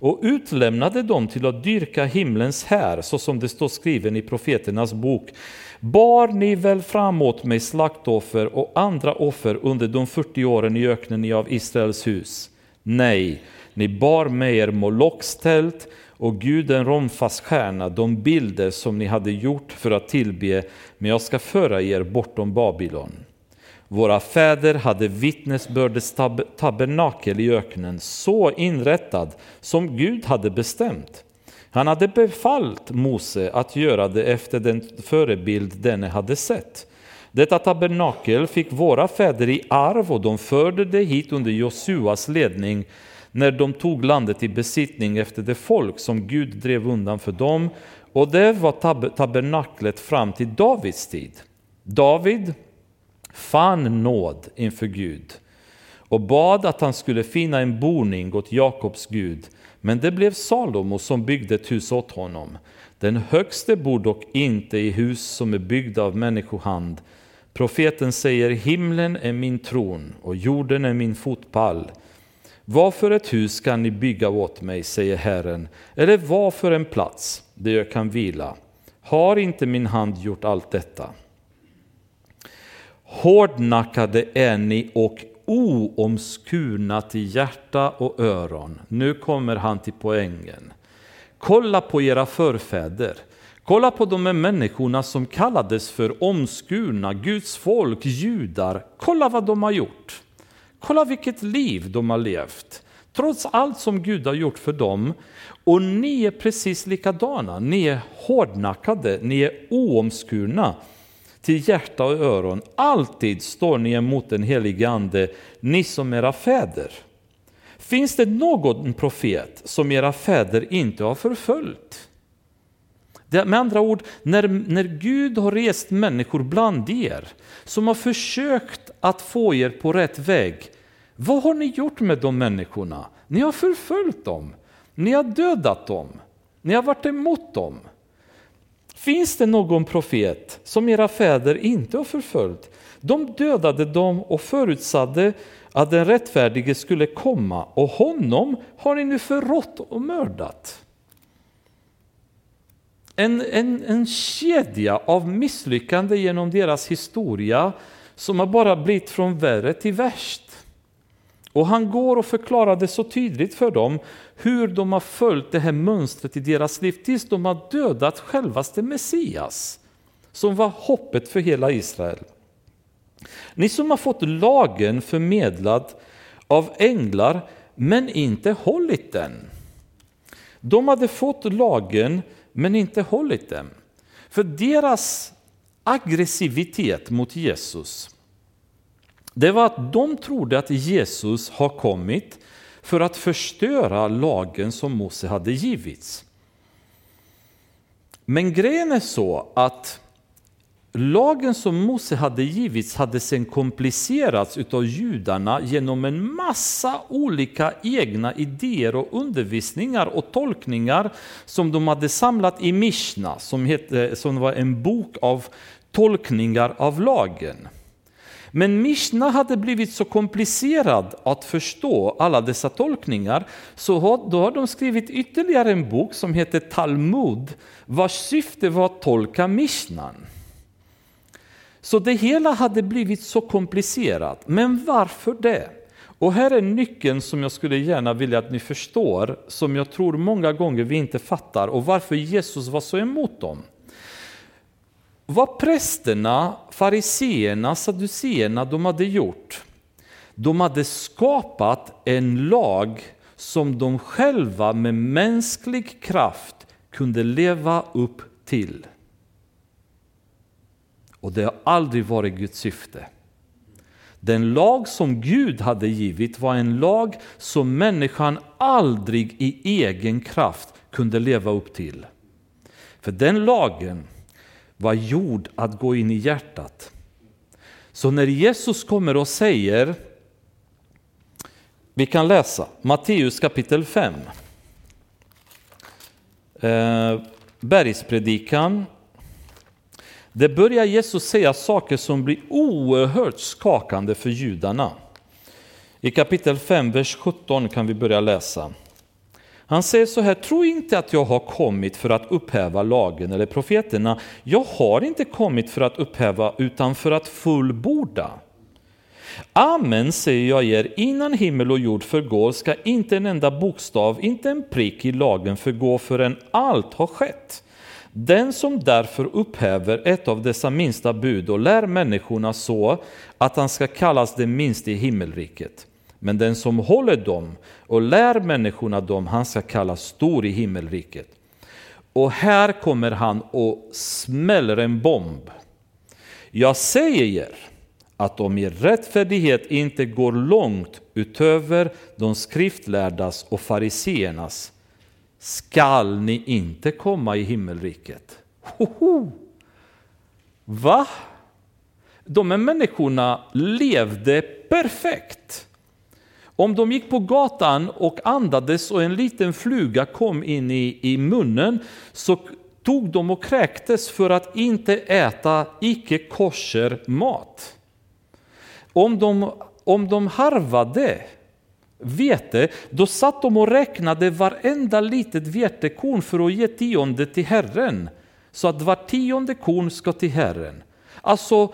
och utlämnade dem till att dyrka himlens här, så som det står skriven i profeternas bok. Bar ni väl framåt mig slaktoffer och andra offer under de 40 åren i öknen av Israels hus? Nej, ni bar med er Moloks tält och guden Romfas stjärna, de bilder som ni hade gjort för att tillbe, men jag ska föra er bortom Babylon. Våra fäder hade vittnesbördets tab tabernakel i öknen så inrättad som Gud hade bestämt. Han hade befallt Mose att göra det efter den förebild denne hade sett. Detta tabernakel fick våra fäder i arv och de förde det hit under Josuas ledning när de tog landet i besittning efter det folk som Gud drev undan för dem. Och det var tab tabernaklet fram till Davids tid. David fann nåd inför Gud och bad att han skulle finna en boning åt Jakobs Gud. Men det blev Salomo som byggde ett hus åt honom. Den högste bor dock inte i hus som är byggda av människohand. Profeten säger, himlen är min tron och jorden är min fotpall. Vad för ett hus kan ni bygga åt mig, säger Herren, eller vad för en plats där jag kan vila? Har inte min hand gjort allt detta? Hårdnackade är ni och oomskurna till hjärta och öron. Nu kommer han till poängen. Kolla på era förfäder. Kolla på de här människorna som kallades för omskurna, Guds folk, judar. Kolla vad de har gjort. Kolla vilket liv de har levt. Trots allt som Gud har gjort för dem. Och ni är precis likadana. Ni är hårdnackade, ni är oomskurna till hjärta och öron. Alltid står ni emot den helige Ande, ni som era fäder. Finns det någon profet som era fäder inte har förföljt? Det, med andra ord, när, när Gud har rest människor bland er som har försökt att få er på rätt väg, vad har ni gjort med de människorna? Ni har förföljt dem, ni har dödat dem, ni har varit emot dem. Finns det någon profet som era fäder inte har förföljt? De dödade dem och förutsatte att den rättfärdige skulle komma och honom har ni nu förrått och mördat. En, en, en kedja av misslyckande genom deras historia som har bara blivit från värre till värst. Och han går och förklarar det så tydligt för dem hur de har följt det här mönstret i deras liv tills de har dödat självaste Messias som var hoppet för hela Israel. Ni som har fått lagen förmedlad av änglar men inte hållit den. De hade fått lagen men inte hållit den. För deras aggressivitet mot Jesus det var att de trodde att Jesus har kommit för att förstöra lagen som Mose hade givits. Men grejen är så att lagen som Mose hade givits hade sen komplicerats av judarna genom en massa olika egna idéer och undervisningar och tolkningar som de hade samlat i Mishna, som, hette, som var en bok av tolkningar av lagen. Men Mishna hade blivit så komplicerad att förstå alla dessa tolkningar så då har de skrivit ytterligare en bok som heter Talmud vars syfte var att tolka Mishnan. Så det hela hade blivit så komplicerat. Men varför det? Och här är nyckeln som jag skulle gärna vilja att ni förstår, som jag tror många gånger vi inte fattar och varför Jesus var så emot dem. Vad prästerna, fariseerna, saduceerna de hade gjort, de hade skapat en lag som de själva med mänsklig kraft kunde leva upp till. Och det har aldrig varit Guds syfte. Den lag som Gud hade givit var en lag som människan aldrig i egen kraft kunde leva upp till. För den lagen var gjord att gå in i hjärtat. Så när Jesus kommer och säger, vi kan läsa Matteus kapitel 5, eh, bergspredikan. Det börjar Jesus säga saker som blir oerhört skakande för judarna. I kapitel 5, vers 17 kan vi börja läsa. Han säger så här, tro inte att jag har kommit för att upphäva lagen eller profeterna. Jag har inte kommit för att upphäva utan för att fullborda. Amen säger jag er, innan himmel och jord förgår ska inte en enda bokstav, inte en prick i lagen förgå förrän allt har skett. Den som därför upphäver ett av dessa minsta bud och lär människorna så att han ska kallas den minste i himmelriket. Men den som håller dem och lär människorna dem, han ska kallas stor i himmelriket. Och här kommer han och smäller en bomb. Jag säger er att om er rättfärdighet inte går långt utöver de skriftlärdas och fariseernas skall ni inte komma i himmelriket. Hoho! Va? De här människorna levde perfekt. Om de gick på gatan och andades och en liten fluga kom in i, i munnen så tog de och kräktes för att inte äta icke kosher mat. Om de, om de harvade vete, då satt de och räknade varenda litet vetekorn för att ge tionde till Herren. Så att var tionde korn ska till Herren. Alltså,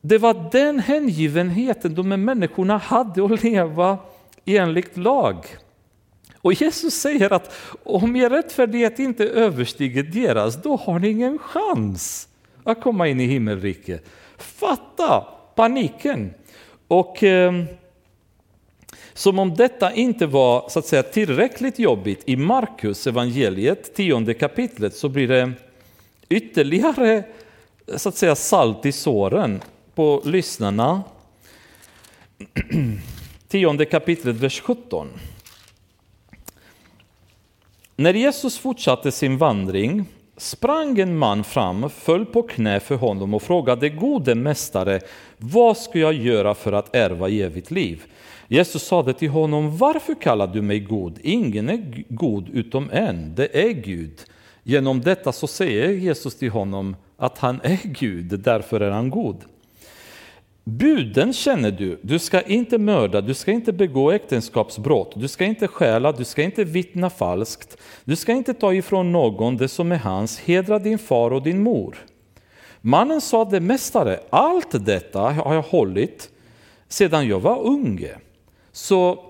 det var den hängivenheten de här människorna hade att leva enligt lag. Och Jesus säger att om er rättfärdighet inte överstiger deras, då har ni ingen chans att komma in i himmelriket. Fatta paniken! Och eh, som om detta inte var så att säga, tillräckligt jobbigt i Markus evangeliet, tionde kapitlet, så blir det ytterligare så att säga, salt i såren på lyssnarna. Tionde kapitlet, vers 17. När Jesus fortsatte sin vandring sprang en man fram, föll på knä för honom och frågade gode mästare, vad ska jag göra för att ärva evigt liv? Jesus sade till honom, varför kallar du mig god? Ingen är god utom en, det är Gud. Genom detta så säger Jesus till honom att han är Gud, därför är han god. Buden känner du, du ska inte mörda, du ska inte begå äktenskapsbrott, du ska inte stjäla, du ska inte vittna falskt, du ska inte ta ifrån någon det som är hans, hedra din far och din mor. Mannen sade, mästare, allt detta har jag hållit sedan jag var unge. Så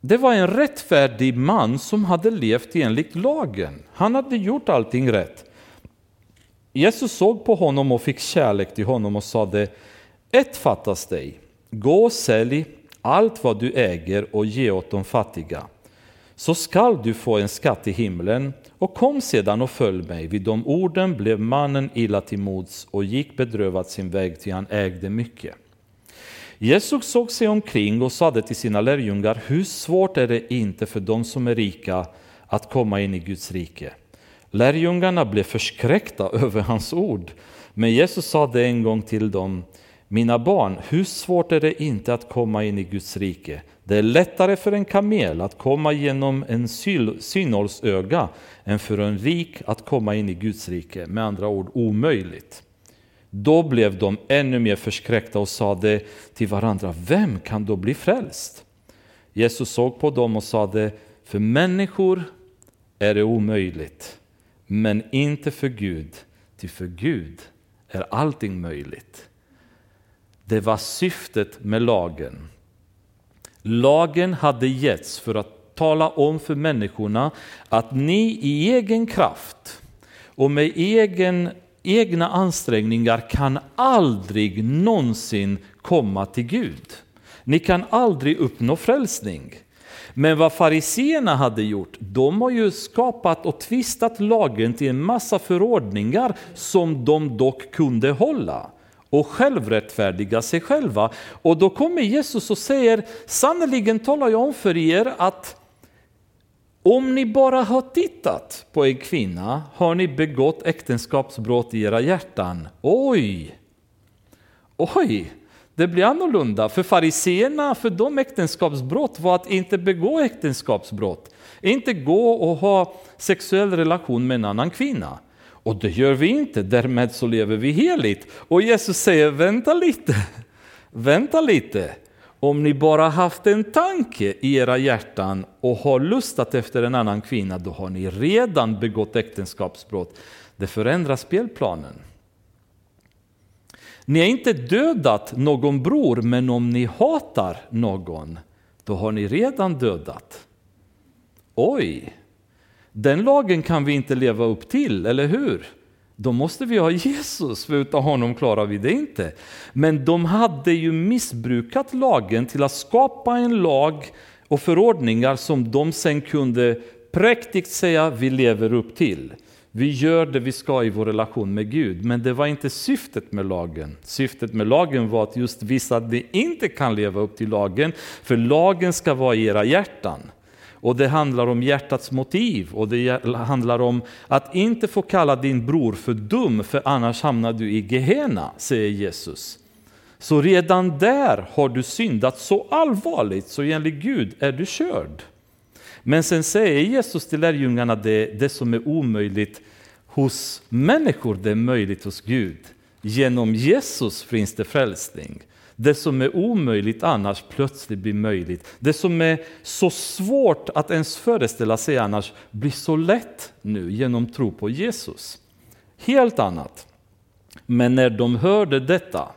det var en rättfärdig man som hade levt enligt lagen. Han hade gjort allting rätt. Jesus såg på honom och fick kärlek till honom och sade, ett fattas dig. Gå och sälj allt vad du äger och ge åt de fattiga. Så skall du få en skatt i himlen och kom sedan och följ mig. Vid de orden blev mannen illa till mods och gick bedrövad sin väg till han ägde mycket. Jesus såg sig omkring och sade till sina lärjungar, hur svårt är det inte för de som är rika att komma in i Guds rike? Lärjungarna blev förskräckta över hans ord, men Jesus sade en gång till dem, mina barn, hur svårt är det inte att komma in i Guds rike? Det är lättare för en kamel att komma genom en synålsöga än för en rik att komma in i Guds rike. Med andra ord omöjligt. Då blev de ännu mer förskräckta och sade till varandra, vem kan då bli frälst? Jesus såg på dem och sade, för människor är det omöjligt, men inte för Gud, ty för Gud är allting möjligt. Det var syftet med lagen. Lagen hade getts för att tala om för människorna att ni i egen kraft och med egen, egna ansträngningar kan aldrig någonsin komma till Gud. Ni kan aldrig uppnå frälsning. Men vad fariseerna hade gjort, de har ju skapat och tvistat lagen till en massa förordningar som de dock kunde hålla och självrättfärdiga sig själva. Och då kommer Jesus och säger, sannerligen talar jag om för er att om ni bara har tittat på en kvinna har ni begått äktenskapsbrott i era hjärtan. Oj! Oj! Det blir annorlunda. För fariseerna, för de äktenskapsbrott var att inte begå äktenskapsbrott. Inte gå och ha sexuell relation med en annan kvinna. Och det gör vi inte, därmed så lever vi heligt. Och Jesus säger, vänta lite, vänta lite. Om ni bara haft en tanke i era hjärtan och har lustat efter en annan kvinna, då har ni redan begått äktenskapsbrott. Det förändrar spelplanen. Ni har inte dödat någon bror, men om ni hatar någon, då har ni redan dödat. Oj! Den lagen kan vi inte leva upp till, eller hur? Då måste vi ha Jesus, för utan honom klarar vi det inte. Men de hade ju missbrukat lagen till att skapa en lag och förordningar som de sen kunde präktigt säga vi lever upp till. Vi gör det vi ska i vår relation med Gud, men det var inte syftet med lagen. Syftet med lagen var att just visa att ni inte kan leva upp till lagen, för lagen ska vara i era hjärtan. Och det handlar om hjärtats motiv och det handlar om att inte få kalla din bror för dum, för annars hamnar du i Gehenna, säger Jesus. Så redan där har du syndat så allvarligt så enligt Gud är du körd. Men sen säger Jesus till lärjungarna det, det som är omöjligt hos människor, det är möjligt hos Gud. Genom Jesus finns det frälsning. Det som är omöjligt annars plötsligt blir möjligt. Det som är så svårt att ens föreställa sig annars blir så lätt nu genom tro på Jesus. Helt annat. Men när de hörde detta,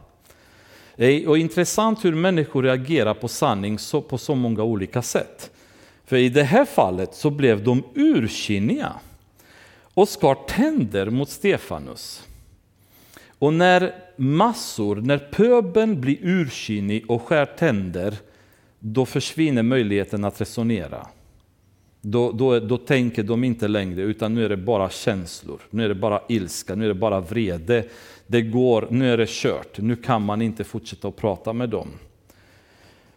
och intressant hur människor reagerar på sanning på så många olika sätt. För i det här fallet så blev de ursinniga och skar tänder mot Stefanus. Och när massor, när pöbeln blir ursinnig och skär tänder, då försvinner möjligheten att resonera. Då, då, då tänker de inte längre, utan nu är det bara känslor, nu är det bara ilska, nu är det bara vrede. Det går, nu är det kört, nu kan man inte fortsätta att prata med dem.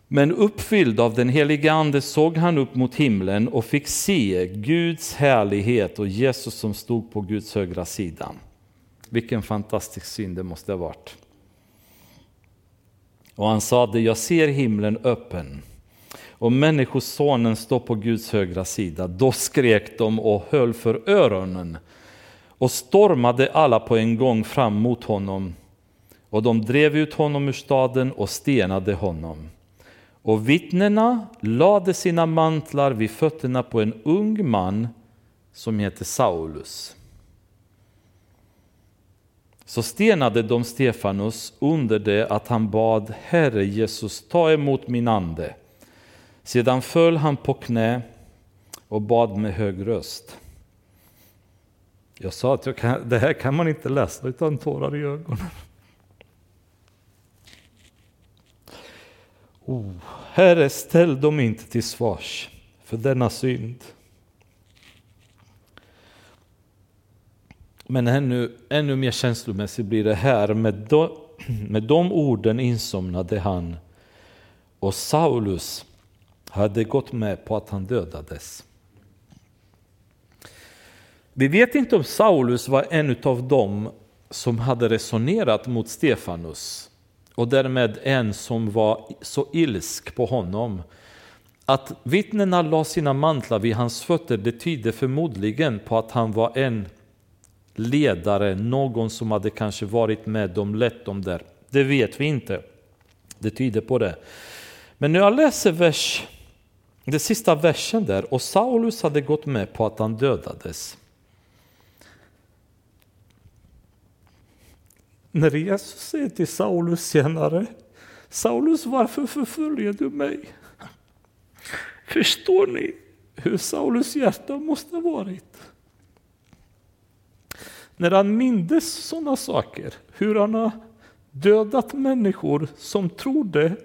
Men uppfylld av den helige Ande såg han upp mot himlen och fick se Guds härlighet och Jesus som stod på Guds högra sida. Vilken fantastisk syn det måste ha varit. Och han sade, jag ser himlen öppen och Människosonen står på Guds högra sida. Då skrek de och höll för öronen och stormade alla på en gång fram mot honom. Och de drev ut honom ur staden och stenade honom. Och vittnena lade sina mantlar vid fötterna på en ung man som heter Saulus. Så stenade de Stefanus under det att han bad Herre Jesus, ta emot min ande. Sedan föll han på knä och bad med hög röst. Jag sa att jag kan, det här kan man inte läsa utan tårar i ögonen. Oh, herre, ställ dem inte till svars för denna synd. Men ännu, ännu mer känslomässigt blir det här. Med de, med de orden insomnade han och Saulus hade gått med på att han dödades. Vi vet inte om Saulus var en av dem som hade resonerat mot Stefanus och därmed en som var så ilsk på honom. Att vittnena la sina mantlar vid hans fötter det tyder förmodligen på att han var en ledare, någon som hade kanske varit med dem, lett dem där. Det vet vi inte. Det tyder på det. Men när jag läser vers, den sista versen där, och Saulus hade gått med på att han dödades. När Jesus säger till Saulus senare, Saulus varför förföljer du mig? Förstår ni hur Saulus hjärta måste ha varit? När han mindes sådana saker, hur han har dödat människor som trodde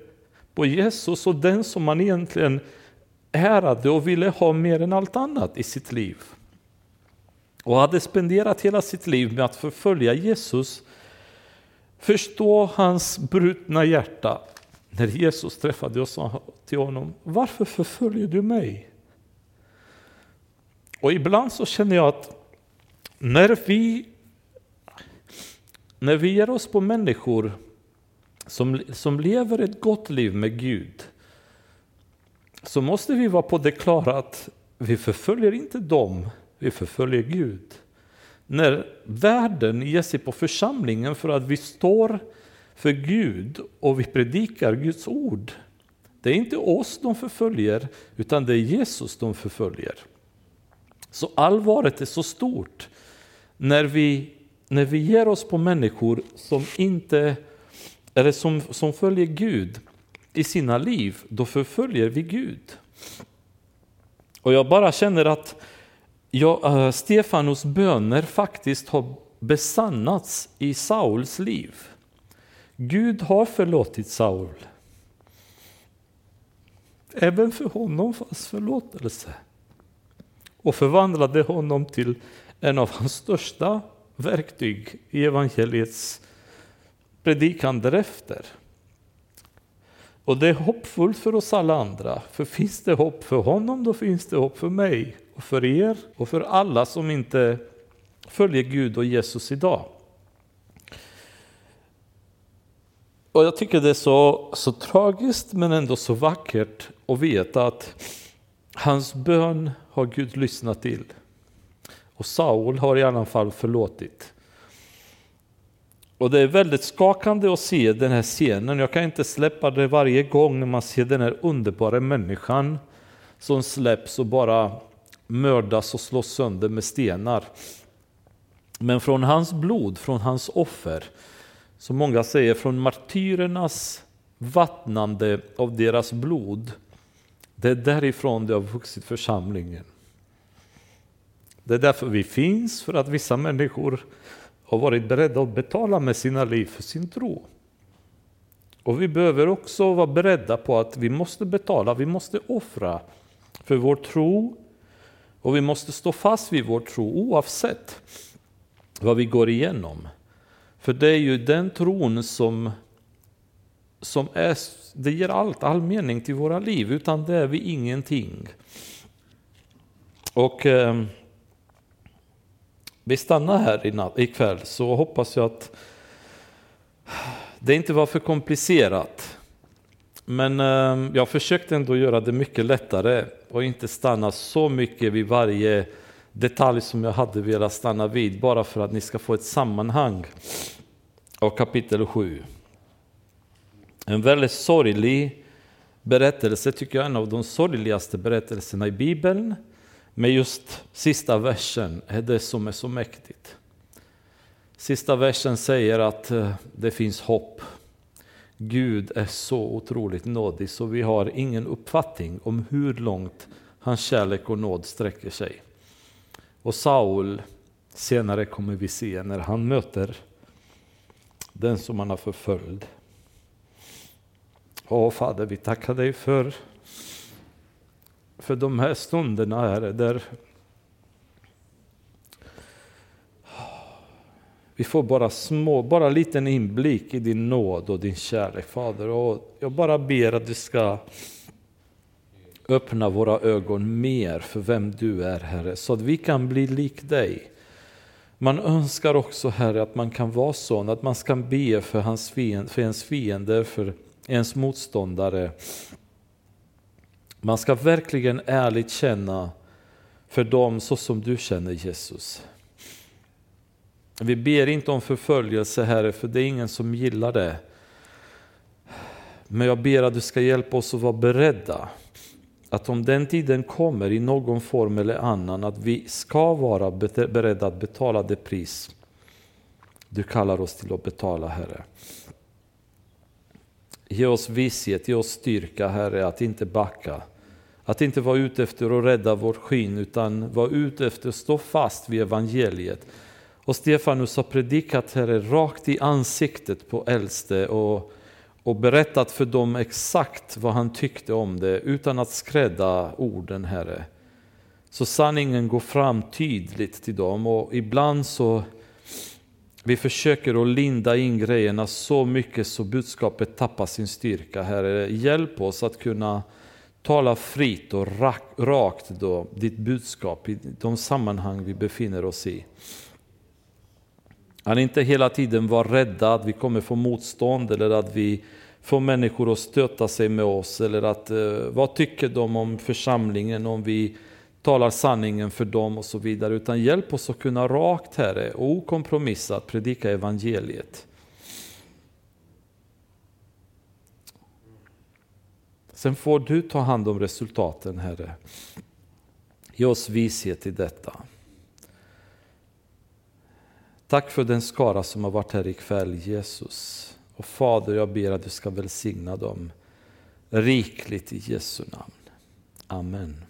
på Jesus och den som man egentligen ärade och ville ha mer än allt annat i sitt liv. Och hade spenderat hela sitt liv med att förfölja Jesus förstå hans brutna hjärta när Jesus träffade och sa till honom, varför förföljer du mig? Och ibland så känner jag att när vi, när vi ger oss på människor som, som lever ett gott liv med Gud, så måste vi vara på det klara att vi förföljer inte dem, vi förföljer Gud när världen ger sig på församlingen för att vi står för Gud och vi predikar Guds ord. Det är inte oss de förföljer, utan det är Jesus de förföljer. Så allvaret är så stort när vi, när vi ger oss på människor som inte eller som, som följer Gud i sina liv, då förföljer vi Gud. Och jag bara känner att jag, äh, Stefanos böner faktiskt har besannats i Sauls liv. Gud har förlåtit Saul. Även för honom fanns förlåtelse. Och förvandlade honom till en av hans största verktyg i evangeliets predikan därefter. Och det är hoppfullt för oss alla andra, för finns det hopp för honom, då finns det hopp för mig och för er och för alla som inte följer Gud och Jesus idag. Och jag tycker det är så, så tragiskt men ändå så vackert att veta att hans bön har Gud lyssnat till. Och Saul har i alla fall förlåtit. Och det är väldigt skakande att se den här scenen. Jag kan inte släppa det varje gång när man ser den här underbara människan som släpps och bara mördas och slås sönder med stenar. Men från hans blod, från hans offer, som många säger från martyrernas vattnande av deras blod, det är därifrån det har vuxit församlingen. Det är därför vi finns, för att vissa människor har varit beredda att betala med sina liv för sin tro. Och vi behöver också vara beredda på att vi måste betala, vi måste offra för vår tro och vi måste stå fast vid vår tro oavsett vad vi går igenom. För det är ju den tron som, som är Det ger allt, all mening till våra liv. Utan det är vi ingenting. Och eh, vi stannar här ikväll så hoppas jag att det inte var för komplicerat. Men eh, jag försökte ändå göra det mycket lättare och inte stanna så mycket vid varje detalj som jag hade velat stanna vid, bara för att ni ska få ett sammanhang av kapitel 7. En väldigt sorglig berättelse, tycker jag, en av de sorgligaste berättelserna i Bibeln. Men just sista versen är det som är så mäktigt. Sista versen säger att eh, det finns hopp. Gud är så otroligt nådig så vi har ingen uppfattning om hur långt hans kärlek och nåd sträcker sig. Och Saul, senare kommer vi se när han möter den som han har förföljd. Åh Fader, vi tackar dig för, för de här stunderna, Herre, där vi får bara små, bara en liten inblick i din nåd och din kärlek, Fader. Och jag bara ber att du ska öppna våra ögon mer för vem du är, Herre, så att vi kan bli lik dig. Man önskar också, Herre, att man kan vara sån, att man ska be för, hans fiende, för ens fiender, för ens motståndare. Man ska verkligen ärligt känna för dem så som du känner Jesus. Vi ber inte om förföljelse, Herre, för det är ingen som gillar det. Men jag ber att du ska hjälpa oss att vara beredda att om den tiden kommer i någon form eller annan, att vi ska vara beredda att betala det pris du kallar oss till att betala, Herre. Ge oss visshet, ge oss styrka, Herre, att inte backa. Att inte vara ute efter att rädda vårt skinn, utan vara ute efter att stå fast vid evangeliet. Och Stefanus har predikat, Herre, rakt i ansiktet på äldste och och berättat för dem exakt vad han tyckte om det utan att skrädda orden, Herre. Så sanningen går fram tydligt till dem och ibland så vi försöker att linda in grejerna så mycket så budskapet tappar sin styrka. Herre, hjälp oss att kunna tala fritt och rakt då, ditt budskap i de sammanhang vi befinner oss i. Att inte hela tiden vara rädda att vi kommer få motstånd eller att vi får människor att stöta sig med oss. Eller att, eh, vad tycker de om församlingen om vi talar sanningen för dem och så vidare. Utan hjälp oss att kunna rakt Herre och okompromissat predika evangeliet. Sen får du ta hand om resultaten Herre. Ge oss vishet i detta. Tack för den skara som har varit här ikväll, Jesus. Och Fader, jag ber att du ska välsigna dem rikligt i Jesu namn. Amen.